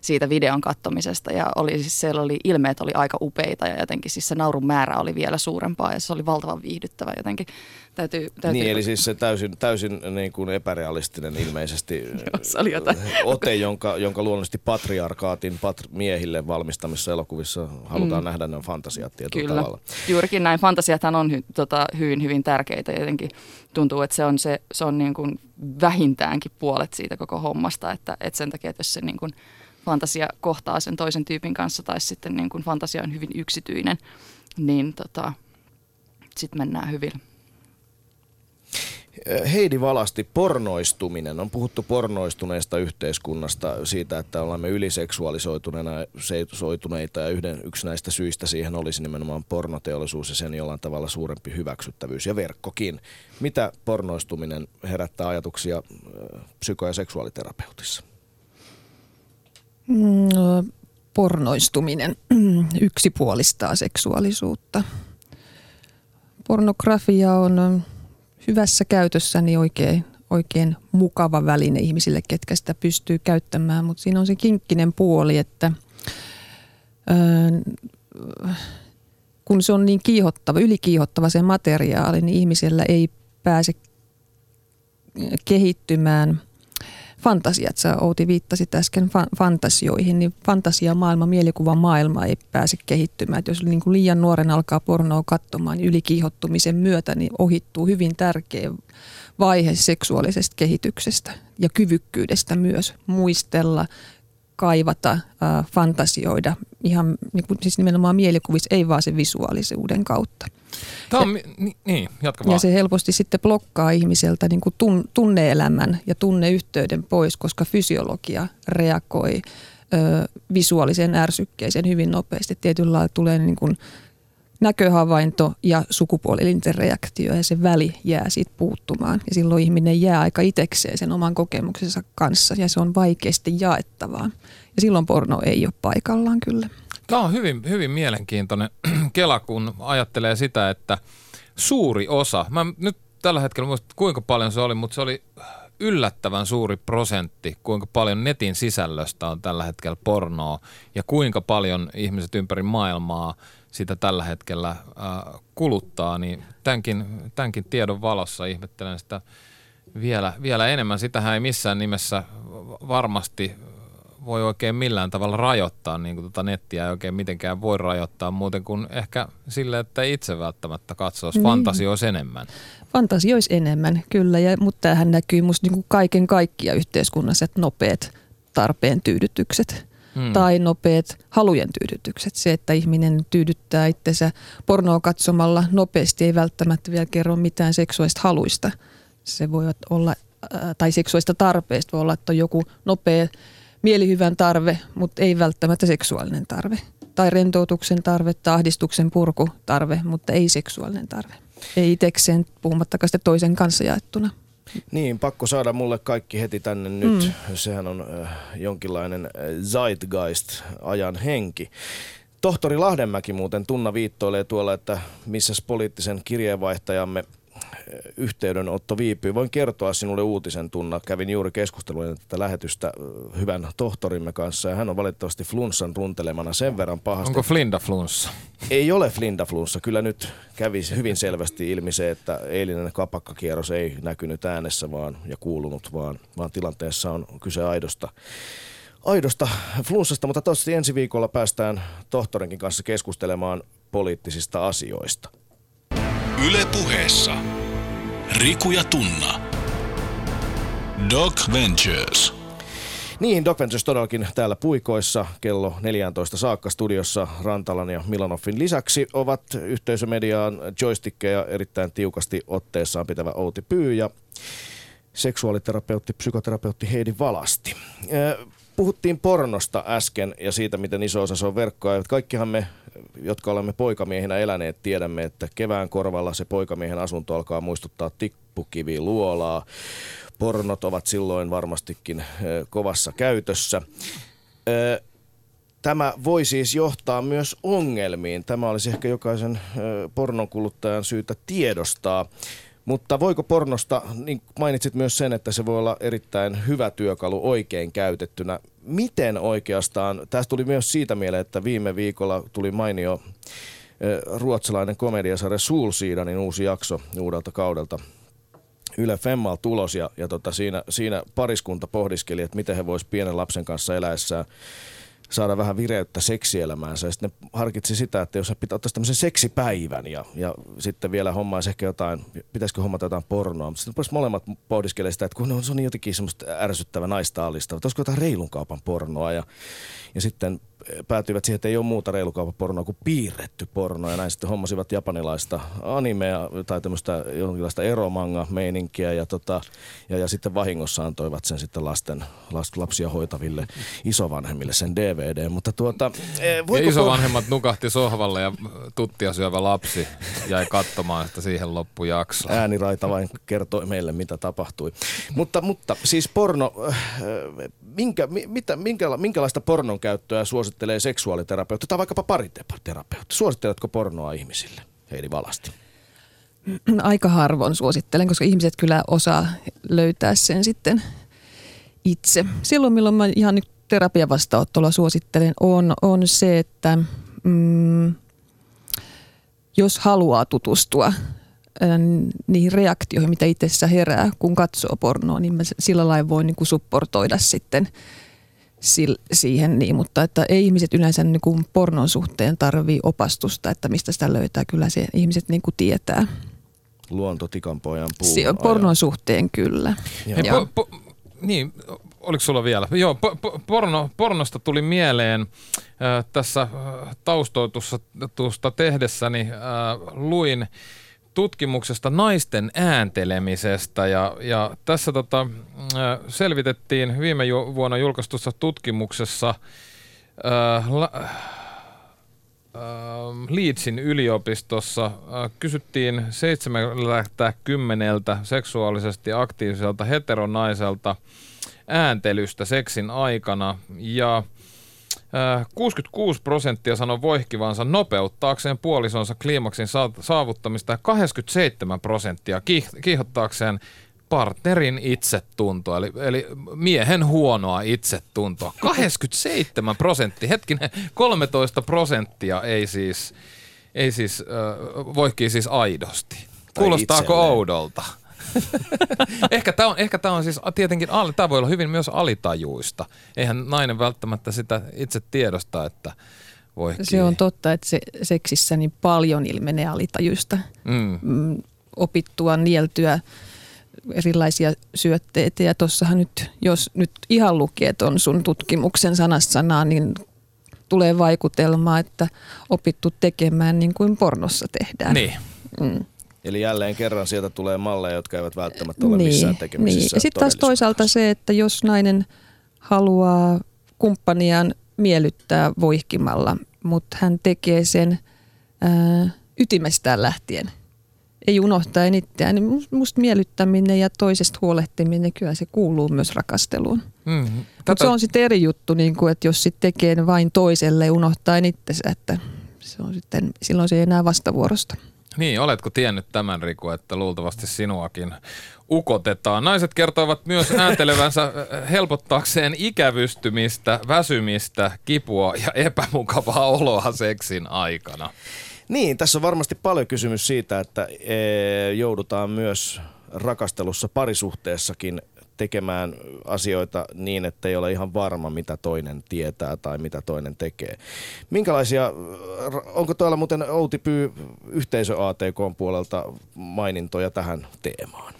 [SPEAKER 4] siitä videon kattomisesta ja oli siis, siellä oli, ilmeet oli aika upeita ja jotenkin siis se naurun määrä oli vielä suurempaa ja se oli valtavan viihdyttävä jotenkin. Täytyy, täytyy
[SPEAKER 2] niin, eli siis se täysin, täysin niin kuin epärealistinen ilmeisesti [LAUGHS]
[SPEAKER 4] se oli jotain.
[SPEAKER 2] ote, jonka, jonka luonnollisesti patriarkaatin patri- miehille valmistamissa elokuvissa halutaan mm. nähdä ne fantasiat tietyllä Kyllä. tavalla.
[SPEAKER 4] Juurikin näin. Fantasiathan on hy, tota, hyvin, hyvin tärkeitä. Jotenkin tuntuu, että se on, se, se on niin kuin vähintäänkin puolet siitä koko hommasta. Että, että sen takia, että jos se niin kuin fantasia kohtaa sen toisen tyypin kanssa tai sitten niin kuin fantasia on hyvin yksityinen, niin tota, sitten mennään hyvin
[SPEAKER 2] Heidi Valasti, pornoistuminen. On puhuttu pornoistuneesta yhteiskunnasta, siitä, että olemme yliseksuaalisoituneita ja yhden, yksi näistä syistä siihen olisi nimenomaan pornoteollisuus ja sen jollain tavalla suurempi hyväksyttävyys ja verkkokin. Mitä pornoistuminen herättää ajatuksia psyko- ja seksuaaliterapeutissa?
[SPEAKER 5] Mm, no, pornoistuminen [CLEARS THROAT] yksipuolistaa seksuaalisuutta. Pornografia on hyvässä käytössä niin oikein, oikein mukava väline ihmisille, ketkä sitä pystyy käyttämään, mutta siinä on se kinkkinen puoli, että öö, kun se on niin kiihottava, ylikiihottava se materiaali, niin ihmisellä ei pääse kehittymään fantasiat. Sä Outi viittasit äsken fa- fantasioihin, niin fantasiamaailma, mielikuvan maailma ei pääse kehittymään. Et jos niin kuin liian nuoren alkaa pornoa katsomaan, niin ylikiihottumisen myötä niin ohittuu hyvin tärkeä vaihe seksuaalisesta kehityksestä ja kyvykkyydestä myös muistella, kaivata, äh, fantasioida, ihan niin kuin, siis nimenomaan mielikuvissa, ei vaan se visuaalisuuden kautta.
[SPEAKER 3] Tämä on, ni, niin, jatka vaan.
[SPEAKER 5] Ja se helposti sitten blokkaa ihmiseltä niin kuin tun, tunneelämän ja tunneyhteyden pois, koska fysiologia reagoi ö, visuaaliseen ärsykkeeseen hyvin nopeasti. Tietyllä lailla tulee niin kuin näköhavainto ja sukupuolielinten reaktio ja se väli jää siitä puuttumaan. Ja silloin ihminen jää aika itsekseen sen oman kokemuksensa kanssa ja se on vaikeasti jaettavaa. Ja silloin porno ei ole paikallaan kyllä.
[SPEAKER 3] Tämä on hyvin, hyvin mielenkiintoinen [CLEARS THROAT] kela, kun ajattelee sitä, että suuri osa, mä nyt tällä hetkellä muista kuinka paljon se oli, mutta se oli yllättävän suuri prosentti, kuinka paljon netin sisällöstä on tällä hetkellä pornoa ja kuinka paljon ihmiset ympäri maailmaa sitä tällä hetkellä äh, kuluttaa, niin tämänkin, tämänkin tiedon valossa ihmettelen sitä vielä, vielä enemmän. Sitähän ei missään nimessä varmasti voi oikein millään tavalla rajoittaa, niin kuin tuota nettiä ei oikein mitenkään voi rajoittaa muuten kuin ehkä sille, että itse välttämättä katsoisi, niin. fantasioisi enemmän.
[SPEAKER 5] Fantasioisi enemmän, kyllä, ja, mutta tämähän näkyy musta niin kuin kaiken kaikkia yhteiskunnassa, että nopeat tarpeen tyydytykset hmm. tai nopeat halujen tyydytykset. Se, että ihminen tyydyttää itsensä pornoa katsomalla nopeasti ei välttämättä vielä kerro mitään seksuaalista haluista. Se voi olla, tai seksuaalista tarpeesta voi olla, että on joku nopea mielihyvän tarve, mutta ei välttämättä seksuaalinen tarve. Tai rentoutuksen tarve, tai ahdistuksen purkutarve, mutta ei seksuaalinen tarve. Ei itsekseen, puhumattakaan sitten toisen kanssa jaettuna.
[SPEAKER 2] Niin, pakko saada mulle kaikki heti tänne nyt. Mm. Sehän on äh, jonkinlainen äh, zeitgeist, ajan henki. Tohtori Lahdenmäki muuten Tunna viittoilee tuolla, että missä poliittisen kirjeenvaihtajamme yhteydenotto viipyy. Voin kertoa sinulle uutisen tunna. Kävin juuri keskustelua tätä lähetystä hyvän tohtorimme kanssa ja hän on valitettavasti flunssan runtelemana sen verran pahasti.
[SPEAKER 3] Onko Flinda flunssa?
[SPEAKER 2] Ei ole Flinda flunssa. Kyllä nyt kävi hyvin selvästi ilmi se, että eilinen kapakkakierros ei näkynyt äänessä vaan ja kuulunut, vaan, vaan tilanteessa on kyse aidosta aidosta flunssasta, mutta toivottavasti ensi viikolla päästään tohtorinkin kanssa keskustelemaan poliittisista asioista.
[SPEAKER 1] Yle puheessa. Riku ja Tunna. Doc Ventures.
[SPEAKER 2] Niin, Doc Ventures todellakin täällä puikoissa kello 14 saakka studiossa Rantalan ja Milanoffin lisäksi ovat yhteisömediaan joystickeja erittäin tiukasti otteessaan pitävä Outi Pyy ja seksuaaliterapeutti, psykoterapeutti Heidi Valasti. Puhuttiin pornosta äsken ja siitä, miten iso osa se on verkkoa. Kaikkihan me jotka olemme poikamiehinä eläneet, tiedämme, että kevään korvalla se poikamiehen asunto alkaa muistuttaa tippukivi luolaa. Pornot ovat silloin varmastikin kovassa käytössä. Tämä voi siis johtaa myös ongelmiin. Tämä olisi ehkä jokaisen pornonkuluttajan syytä tiedostaa. Mutta voiko pornosta, niin mainitsit myös sen, että se voi olla erittäin hyvä työkalu oikein käytettynä. Miten oikeastaan, tästä tuli myös siitä mieleen, että viime viikolla tuli mainio ruotsalainen komediasarja Sulsiidanin uusi jakso uudelta kaudelta. Yle Femmal tulos ja, ja tota, siinä, siinä pariskunta pohdiskeli, että miten he voisivat pienen lapsen kanssa eläessään saada vähän vireyttä seksielämäänsä. Ja sitten ne harkitsi sitä, että jos pitää ottaa tämmöisen seksipäivän ja, ja sitten vielä hommaisi ehkä jotain, pitäisikö hommata jotain pornoa. Mutta sitten molemmat pohdiskelee sitä, että kun on, se on niin jotenkin semmoista ärsyttävä naista alista, olisiko jotain reilun kaupan pornoa. Ja, ja sitten päätyivät siihen, että ei ole muuta reilukaupapornoa kuin piirretty porno. Ja näin sitten hommasivat japanilaista animea tai tämmöistä jonkinlaista eromanga-meininkiä. Ja, tota, ja, ja sitten vahingossa antoivat sen sitten lasten, lapsia hoitaville isovanhemmille sen DVD. Mutta tuota,
[SPEAKER 3] e, voiko ja isovanhemmat nukahti sohvalle ja tuttia syövä lapsi jäi katsomaan, että siihen loppui jakso.
[SPEAKER 2] Ääniraita vain kertoi meille, mitä tapahtui. mutta, mutta siis porno, äh, minkä, mitä, minkä, minkälaista pornon käyttöä suosittelee seksuaaliterapeutti tai vaikkapa pariterapeutti? Suositteletko pornoa ihmisille, Heidi Valasti?
[SPEAKER 5] Aika harvoin suosittelen, koska ihmiset kyllä osaa löytää sen sitten itse. Silloin, milloin mä ihan nyt terapiavastaanottoa suosittelen, on, on se, että mm, jos haluaa tutustua niihin reaktioihin, mitä itsessä herää, kun katsoo pornoa, niin mä sillä lailla voin niin kuin supportoida sitten siihen. Niin, mutta että ei ihmiset yleensä niin kuin pornon suhteen tarvii opastusta, että mistä sitä löytää. Kyllä se ihmiset niin kuin tietää.
[SPEAKER 2] Luontotikan pojan puu.
[SPEAKER 5] Pornon suhteen kyllä.
[SPEAKER 3] Hei, po, po, niin, oliko sulla vielä? Joo, porno, pornosta tuli mieleen äh, tässä taustoitusta tehdessäni äh, luin tutkimuksesta naisten ääntelemisestä. Ja, ja tässä tota, äh, selvitettiin viime ju- vuonna julkaistussa tutkimuksessa äh, la, äh, Leedsin yliopistossa äh, kysyttiin 70 seksuaalisesti aktiiviselta heteronaiselta ääntelystä seksin aikana. Ja 66 prosenttia sanoi voihkivansa nopeuttaakseen puolisonsa kliimaksin saavuttamista ja 87 prosenttia kiihottaakseen partnerin itsetuntoa, eli, eli miehen huonoa itsetuntoa. [LAUGHS] 87 prosenttia, hetkinen, 13 prosenttia ei siis, ei siis äh, voihkii siis aidosti. Kuulostaako itselleen. oudolta? [LAUGHS] ehkä tämä on, ehkä tää on siis tietenkin, tämä voi olla hyvin myös alitajuista. Eihän nainen välttämättä sitä itse tiedosta, että voi
[SPEAKER 5] Se on totta, että se seksissä niin paljon ilmenee alitajuista. Mm. mm opittua, nieltyä erilaisia syötteitä. Ja tuossahan nyt, jos nyt ihan lukiet on sun tutkimuksen sanassanaa, niin tulee vaikutelma, että opittu tekemään niin kuin pornossa tehdään.
[SPEAKER 3] Niin. Mm.
[SPEAKER 2] Eli jälleen kerran sieltä tulee malleja, jotka eivät välttämättä ole niin, missään tekemisissä
[SPEAKER 5] niin. Ja sitten taas toisaalta se, että jos nainen haluaa kumppaniaan miellyttää voihkimalla, mutta hän tekee sen ää, ytimestään lähtien, ei unohtaa itseään, niin musta miellyttäminen ja toisesta huolehtiminen, kyllä se kuuluu myös rakasteluun. Mm, tätä... Mutta se on sitten eri juttu, niin kuin, että jos sitten tekee vain toiselle unohtaa itsensä, että se on sitten, silloin se ei enää vastavuorosta.
[SPEAKER 3] Niin, oletko tiennyt tämän Riku, että luultavasti sinuakin ukotetaan. Naiset kertovat myös ääntelevänsä helpottaakseen ikävystymistä, väsymistä, kipua ja epämukavaa oloa seksin aikana.
[SPEAKER 2] Niin, tässä on varmasti paljon kysymys siitä, että e, joudutaan myös rakastelussa parisuhteessakin tekemään asioita niin, että ei ole ihan varma, mitä toinen tietää tai mitä toinen tekee. Minkälaisia, onko täällä muuten Outi Pyy yhteisö ATK puolelta mainintoja tähän teemaan?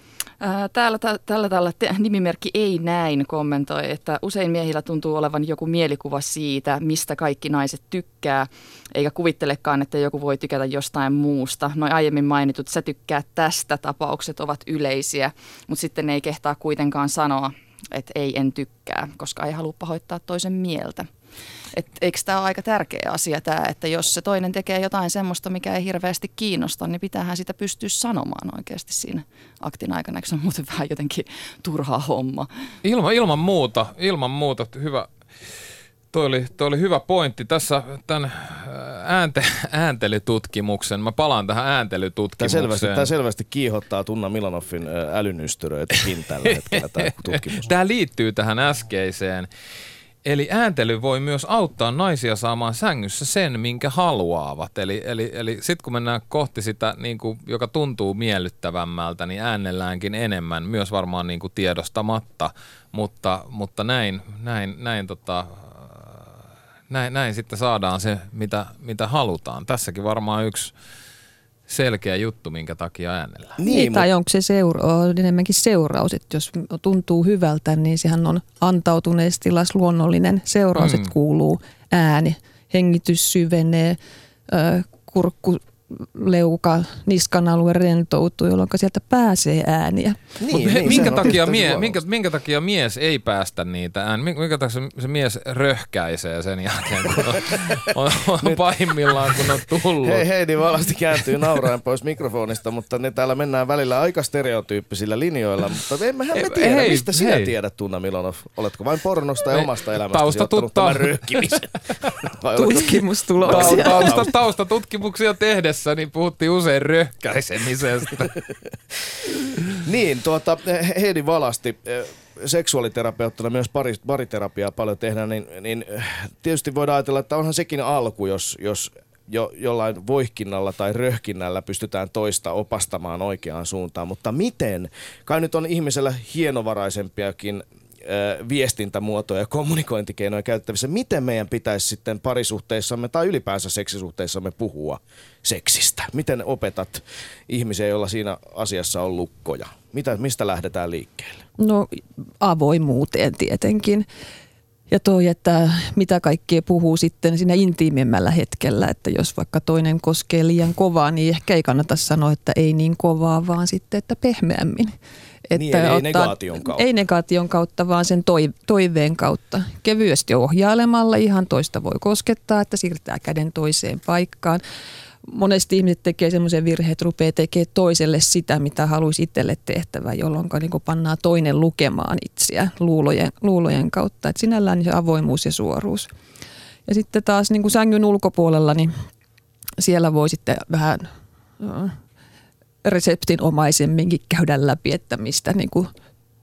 [SPEAKER 4] Täällä, tällä, tällä nimimerkki ei näin kommentoi, että usein miehillä tuntuu olevan joku mielikuva siitä, mistä kaikki naiset tykkää, eikä kuvittelekaan, että joku voi tykätä jostain muusta. Noin aiemmin mainitut, sä tykkää tästä tapaukset ovat yleisiä, mutta sitten ei kehtaa kuitenkaan sanoa, että ei en tykkää, koska ei halua pahoittaa toisen mieltä. Et eikö tämä ole aika tärkeä asia tämä, että jos se toinen tekee jotain semmoista, mikä ei hirveästi kiinnosta, niin pitäähän sitä pystyä sanomaan oikeasti siinä aktin aikana. Eikö se on muuten vähän jotenkin turha homma?
[SPEAKER 3] Ilman, ilman muuta, ilman muuta hyvä, Toi oli, toi oli hyvä pointti. Tässä tämän äänte, [LAUGHS] ääntelytutkimuksen, mä palaan tähän ääntelytutkimukseen.
[SPEAKER 2] Tämä selvästi, tämä selvästi kiihottaa Tunna Milanoffin älynystyröitäkin tällä [LAUGHS] hetkellä tämä tutkimus.
[SPEAKER 3] Tämä liittyy tähän äskeiseen. Eli ääntely voi myös auttaa naisia saamaan sängyssä sen, minkä haluavat. Eli, eli, eli sitten kun mennään kohti sitä, niin kuin, joka tuntuu miellyttävämmältä, niin äänelläänkin enemmän, myös varmaan niin kuin tiedostamatta. Mutta, mutta näin, näin, näin, tota, näin, näin sitten saadaan se, mitä, mitä halutaan. Tässäkin varmaan yksi selkeä juttu, minkä takia äänellä.
[SPEAKER 5] Niin, niin tai onko se seura- enemmänkin seuraus, että jos tuntuu hyvältä, niin sehän on antautuneessa tilassa luonnollinen seuraus, mm. että kuuluu ääni, hengitys syvenee, kurkku leuka, niskan alue rentoutuu, jolloin sieltä pääsee ääniä.
[SPEAKER 3] Niin, Mut niin, minkä, takia mie, minkä, minkä takia mies ei päästä niitä ääniä? Minkä takia se, se mies röhkäisee sen jälkeen, kun on, on, on pahimmillaan, kun on tullut?
[SPEAKER 2] Hei, hei, niin valasti kääntyy nauraen pois mikrofonista, mutta ne täällä mennään välillä aika stereotyyppisillä linjoilla, mutta emmehän me tiedä, hei, mistä hei. sinä tiedät, Tunna Milonov? Oletko vain pornosta ja hei, omasta elämästäsi ottanut tämän röhkimisen? [LAUGHS]
[SPEAKER 5] Tutkimustuloksia.
[SPEAKER 3] Tausta, taustatutkimuksia tehdessä Ylepuheessa niin puhuttiin usein röhkäisemisestä. [LAUGHS]
[SPEAKER 2] niin, tuota, Heidi Valasti, eh, seksuaaliterapeuttina myös bariterapiaa paljon tehdään, niin, niin eh, tietysti voidaan ajatella, että onhan sekin alku, jos, jos jo, jollain voihkinnalla tai röhkinnällä pystytään toista opastamaan oikeaan suuntaan. Mutta miten? Kai nyt on ihmisellä hienovaraisempiakin viestintämuotoja ja kommunikointikeinoja käyttävissä. Miten meidän pitäisi sitten parisuhteissamme tai ylipäänsä seksisuhteissamme puhua seksistä? Miten opetat ihmisiä, joilla siinä asiassa on lukkoja? Mitä, mistä lähdetään liikkeelle?
[SPEAKER 5] No avoimuuteen tietenkin. Ja toi, että mitä kaikkea puhuu sitten siinä intiimimmällä hetkellä, että jos vaikka toinen koskee liian kovaa, niin ehkä ei kannata sanoa, että ei niin kovaa, vaan sitten, että pehmeämmin.
[SPEAKER 2] Että niin, ei ottaa, negaation kautta.
[SPEAKER 5] Ei negaation kautta, vaan sen toiveen kautta. Kevyesti ohjailemalla ihan toista voi koskettaa, että siirtää käden toiseen paikkaan. Monesti ihmiset tekee semmoisen virheen, että rupeaa tekemään toiselle sitä, mitä haluaisi itselle tehtävä, jolloin niin pannaan toinen lukemaan itseä luulojen, luulojen kautta. Et sinällään niin se avoimuus ja suoruus. Ja sitten taas niin kuin sängyn ulkopuolella, niin siellä voi sitten vähän reseptinomaisemminkin käydä läpi, että mistä niin kuin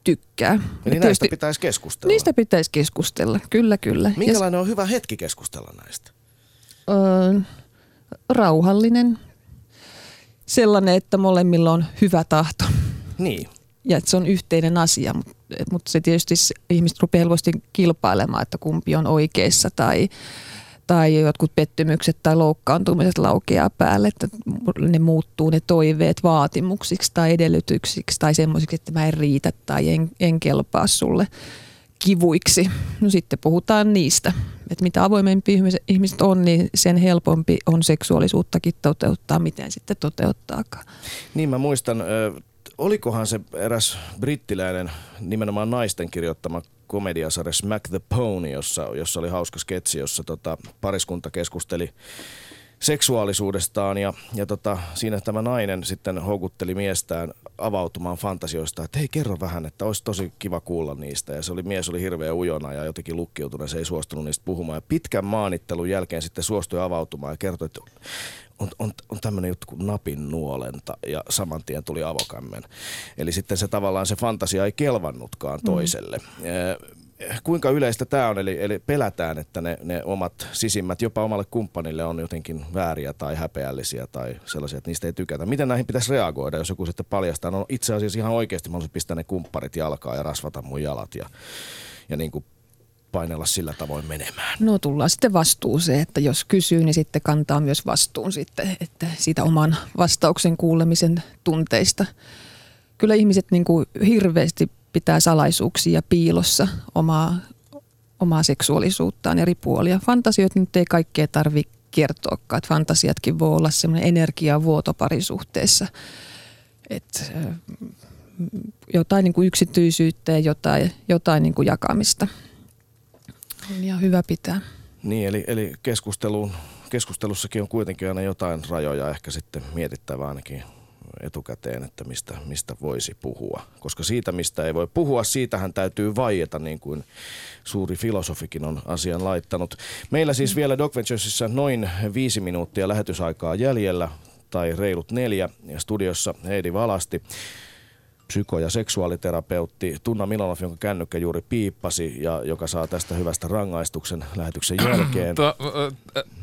[SPEAKER 5] tykkää. Eli
[SPEAKER 2] näistä tietysti, pitäisi keskustella.
[SPEAKER 5] Niistä pitäisi keskustella, kyllä kyllä.
[SPEAKER 2] Minkälainen ja, on hyvä hetki keskustella näistä?
[SPEAKER 5] Öö, rauhallinen, sellainen, että molemmilla on hyvä tahto.
[SPEAKER 2] Niin.
[SPEAKER 5] Ja että se on yhteinen asia, mutta se tietysti ihmiset rupeaa helposti kilpailemaan, että kumpi on oikeassa tai tai jotkut pettymykset tai loukkaantumiset laukeaa päälle, että ne muuttuu ne toiveet vaatimuksiksi tai edellytyksiksi tai semmoisiksi, että mä en riitä tai en, en kelpaa sulle kivuiksi. No sitten puhutaan niistä, että mitä avoimempi ihmiset on, niin sen helpompi on seksuaalisuuttakin toteuttaa, miten sitten toteuttaakaan.
[SPEAKER 2] Niin mä muistan, olikohan se eräs brittiläinen nimenomaan naisten kirjoittama komediasarja Smack the Pony, jossa, jossa oli hauska sketsi, jossa tota, pariskunta keskusteli seksuaalisuudestaan ja, ja tota, siinä tämä nainen sitten houkutteli miestään avautumaan fantasioista, että hei kerro vähän, että olisi tosi kiva kuulla niistä. Ja se oli, mies oli hirveän ujona ja jotenkin lukkiutunut, se ei suostunut niistä puhumaan. Ja pitkän maanittelun jälkeen sitten suostui avautumaan ja kertoi, että on, on, on tämmöinen juttu kuin napin nuolenta ja saman tien tuli avokammen. Eli sitten se tavallaan se fantasia ei kelvannutkaan mm. toiselle. Mm. kuinka yleistä tämä on, eli, eli pelätään, että ne, ne omat sisimmät jopa omalle kumppanille on jotenkin vääriä tai häpeällisiä tai sellaisia, että niistä ei tykätä. Miten näihin pitäisi reagoida, jos joku sitten paljastaa, no itse asiassa ihan oikeasti mä pistää ne kumpparit jalkaa ja rasvata mun jalat ja, ja niin kuin painella sillä tavoin menemään?
[SPEAKER 5] No tullaan sitten vastuuseen, että jos kysyy, niin sitten kantaa myös vastuun sitten, että siitä oman vastauksen kuulemisen tunteista. Kyllä ihmiset niin kuin hirveästi pitää salaisuuksia piilossa omaa, omaa seksuaalisuuttaan eri puolia. Fantasiot nyt ei kaikkea tarvitse kertoakaan, että fantasiatkin voi olla semmoinen energiavuoto parisuhteessa. Että jotain niin kuin yksityisyyttä ja jotain, jotain niin kuin jakamista – on ihan hyvä pitää.
[SPEAKER 2] Niin, eli, eli keskusteluun, keskustelussakin on kuitenkin aina jotain rajoja ehkä sitten mietittävä ainakin etukäteen, että mistä, mistä voisi puhua. Koska siitä, mistä ei voi puhua, siitähän täytyy vaieta, niin kuin suuri filosofikin on asian laittanut. Meillä siis vielä Doc Venturesissa noin viisi minuuttia lähetysaikaa jäljellä, tai reilut neljä, ja studiossa Heidi Valasti psyko- ja seksuaaliterapeutti Tunna Milanov, jonka kännykkä juuri piippasi ja joka saa tästä hyvästä rangaistuksen lähetyksen jälkeen. Tuo,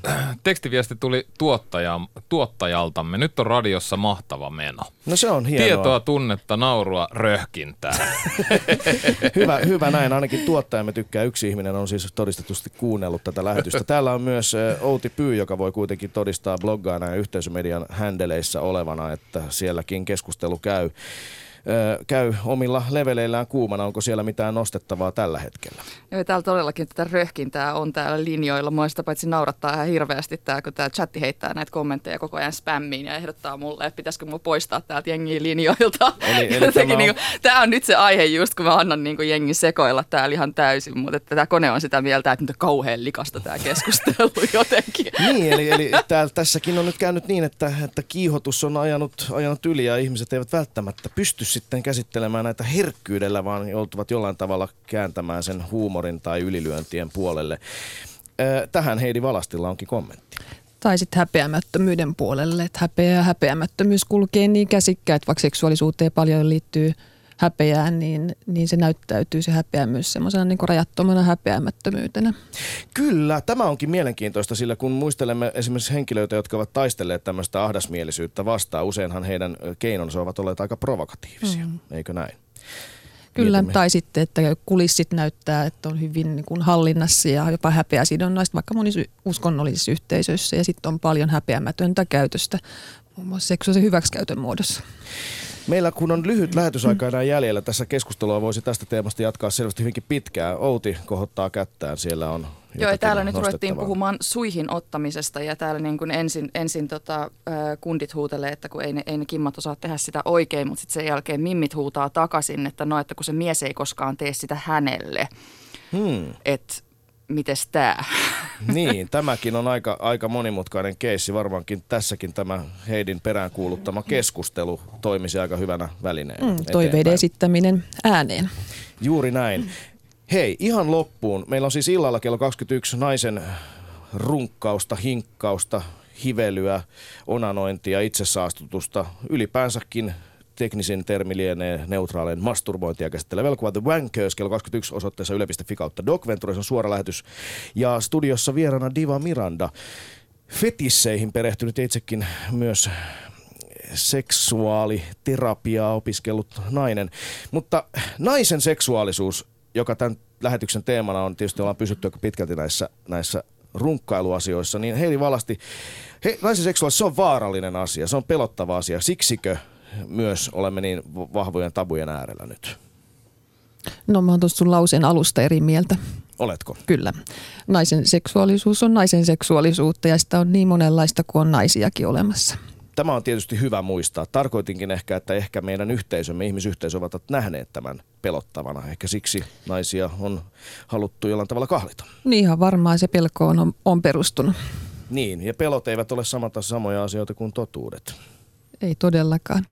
[SPEAKER 3] äh, tekstiviesti tuli tuottaja, tuottajaltamme. Nyt on radiossa mahtava meno.
[SPEAKER 2] No se on hienoa.
[SPEAKER 3] Tietoa, tunnetta, naurua, röhkintää. [LAUGHS]
[SPEAKER 2] hyvä, hyvä näin. Ainakin tuottajamme tykkää. Yksi ihminen on siis todistetusti kuunnellut tätä lähetystä. [LAUGHS] Täällä on myös Outi Pyy, joka voi kuitenkin todistaa bloggaana ja yhteisömedian händeleissä olevana, että sielläkin keskustelu käy käy omilla leveleillään kuumana. Onko siellä mitään nostettavaa tällä hetkellä?
[SPEAKER 4] Joo, täällä todellakin tätä röhkintää on täällä linjoilla. Mua sitä paitsi naurattaa ihan hirveästi tämä, kun tämä chatti heittää näitä kommentteja koko ajan spämmiin ja ehdottaa mulle, että pitäisikö mun poistaa täältä jengiä linjoilta. Eli, eli [LAUGHS] tämä, on... Niin kuin, tämä on nyt se aihe just, kun mä annan niin kuin jengin sekoilla täällä ihan täysin, mutta että tämä kone on sitä mieltä, että nyt on kauhean likasta tämä keskustelu [LAUGHS] jotenkin.
[SPEAKER 2] niin, eli, eli täällä, tässäkin on nyt käynyt niin, että, että kiihotus on ajanut, ajanut yli ja ihmiset eivät välttämättä pysty sitten käsittelemään näitä herkkyydellä, vaan joutuvat jollain tavalla kääntämään sen huumorin tai ylilyöntien puolelle. Tähän Heidi Valastilla onkin kommentti.
[SPEAKER 5] Tai sitten häpeämättömyyden puolelle, että häpeä ja häpeämättömyys kulkee niin käsikkäin, että vaikka seksuaalisuuteen paljon liittyy häpeään, niin, niin se näyttäytyy se häpeä myös semmoisena niin rajattomana häpeämättömyytenä.
[SPEAKER 2] Kyllä, tämä onkin mielenkiintoista, sillä kun muistelemme esimerkiksi henkilöitä, jotka ovat taistelleet tämmöistä ahdasmielisyyttä vastaan, useinhan heidän keinonsa ovat olleet aika provokatiivisia, mm. eikö näin?
[SPEAKER 5] Kyllä, Mietimme. tai sitten, että kulissit näyttää, että on hyvin niin kuin hallinnassa ja jopa häpeäsidonnaista, vaikka monissa uskonnollisissa yhteisöissä. Ja sitten on paljon häpeämätöntä käytöstä, muun muassa seksuaalisen hyväksikäytön muodossa.
[SPEAKER 2] Meillä kun on lyhyt lähetysaika enää jäljellä, tässä keskustelua voisi tästä teemasta jatkaa selvästi hyvinkin pitkään. Outi kohottaa kättään, siellä on
[SPEAKER 4] Joo, ja täällä nyt ruvettiin puhumaan suihin ottamisesta ja täällä niin kuin ensin, ensin tota, kundit huutelee, että kun ei ne, ei ne kimmat osaa tehdä sitä oikein, mutta sitten sen jälkeen mimmit huutaa takaisin, että no, että kun se mies ei koskaan tee sitä hänelle. Hmm. Että mites tämä?
[SPEAKER 2] Niin, tämäkin on aika, aika monimutkainen keissi. Varmaankin tässäkin tämä Heidin peräänkuuluttama keskustelu toimisi aika hyvänä välineen. Mm,
[SPEAKER 5] toiveiden esittäminen ääneen.
[SPEAKER 2] Juuri näin. Hei, ihan loppuun. Meillä on siis illalla kello 21 naisen runkkausta, hinkkausta, hivelyä, onanointia, itsesaastutusta, ylipäänsäkin teknisin termi lienee neutraalin masturbointia käsittelevä elokuva The Wankers kello 21 osoitteessa yle.fi kautta Doc Ventures on suora lähetys. Ja studiossa vieraana Diva Miranda, fetisseihin perehtynyt itsekin myös seksuaaliterapiaa opiskellut nainen. Mutta naisen seksuaalisuus, joka tämän lähetyksen teemana on, tietysti ollaan pysytty aika pitkälti näissä, näissä runkkailuasioissa, niin Heidi Valasti, he, naisen seksuaalisuus se on vaarallinen asia, se on pelottava asia. Siksikö myös olemme niin vahvojen tabujen äärellä nyt?
[SPEAKER 5] No mä oon tuossa sun lauseen alusta eri mieltä.
[SPEAKER 2] Oletko?
[SPEAKER 5] Kyllä. Naisen seksuaalisuus on naisen seksuaalisuutta ja sitä on niin monenlaista kuin on naisiakin olemassa.
[SPEAKER 2] Tämä on tietysti hyvä muistaa. Tarkoitinkin ehkä, että ehkä meidän yhteisömme, ihmisyhteisö ovat nähneet tämän pelottavana. Ehkä siksi naisia on haluttu jollain tavalla kahlita.
[SPEAKER 5] Niin ihan varmaan se pelko on, on perustunut.
[SPEAKER 2] Niin, ja pelot eivät ole samat samoja asioita kuin totuudet.
[SPEAKER 5] Ei todellakaan.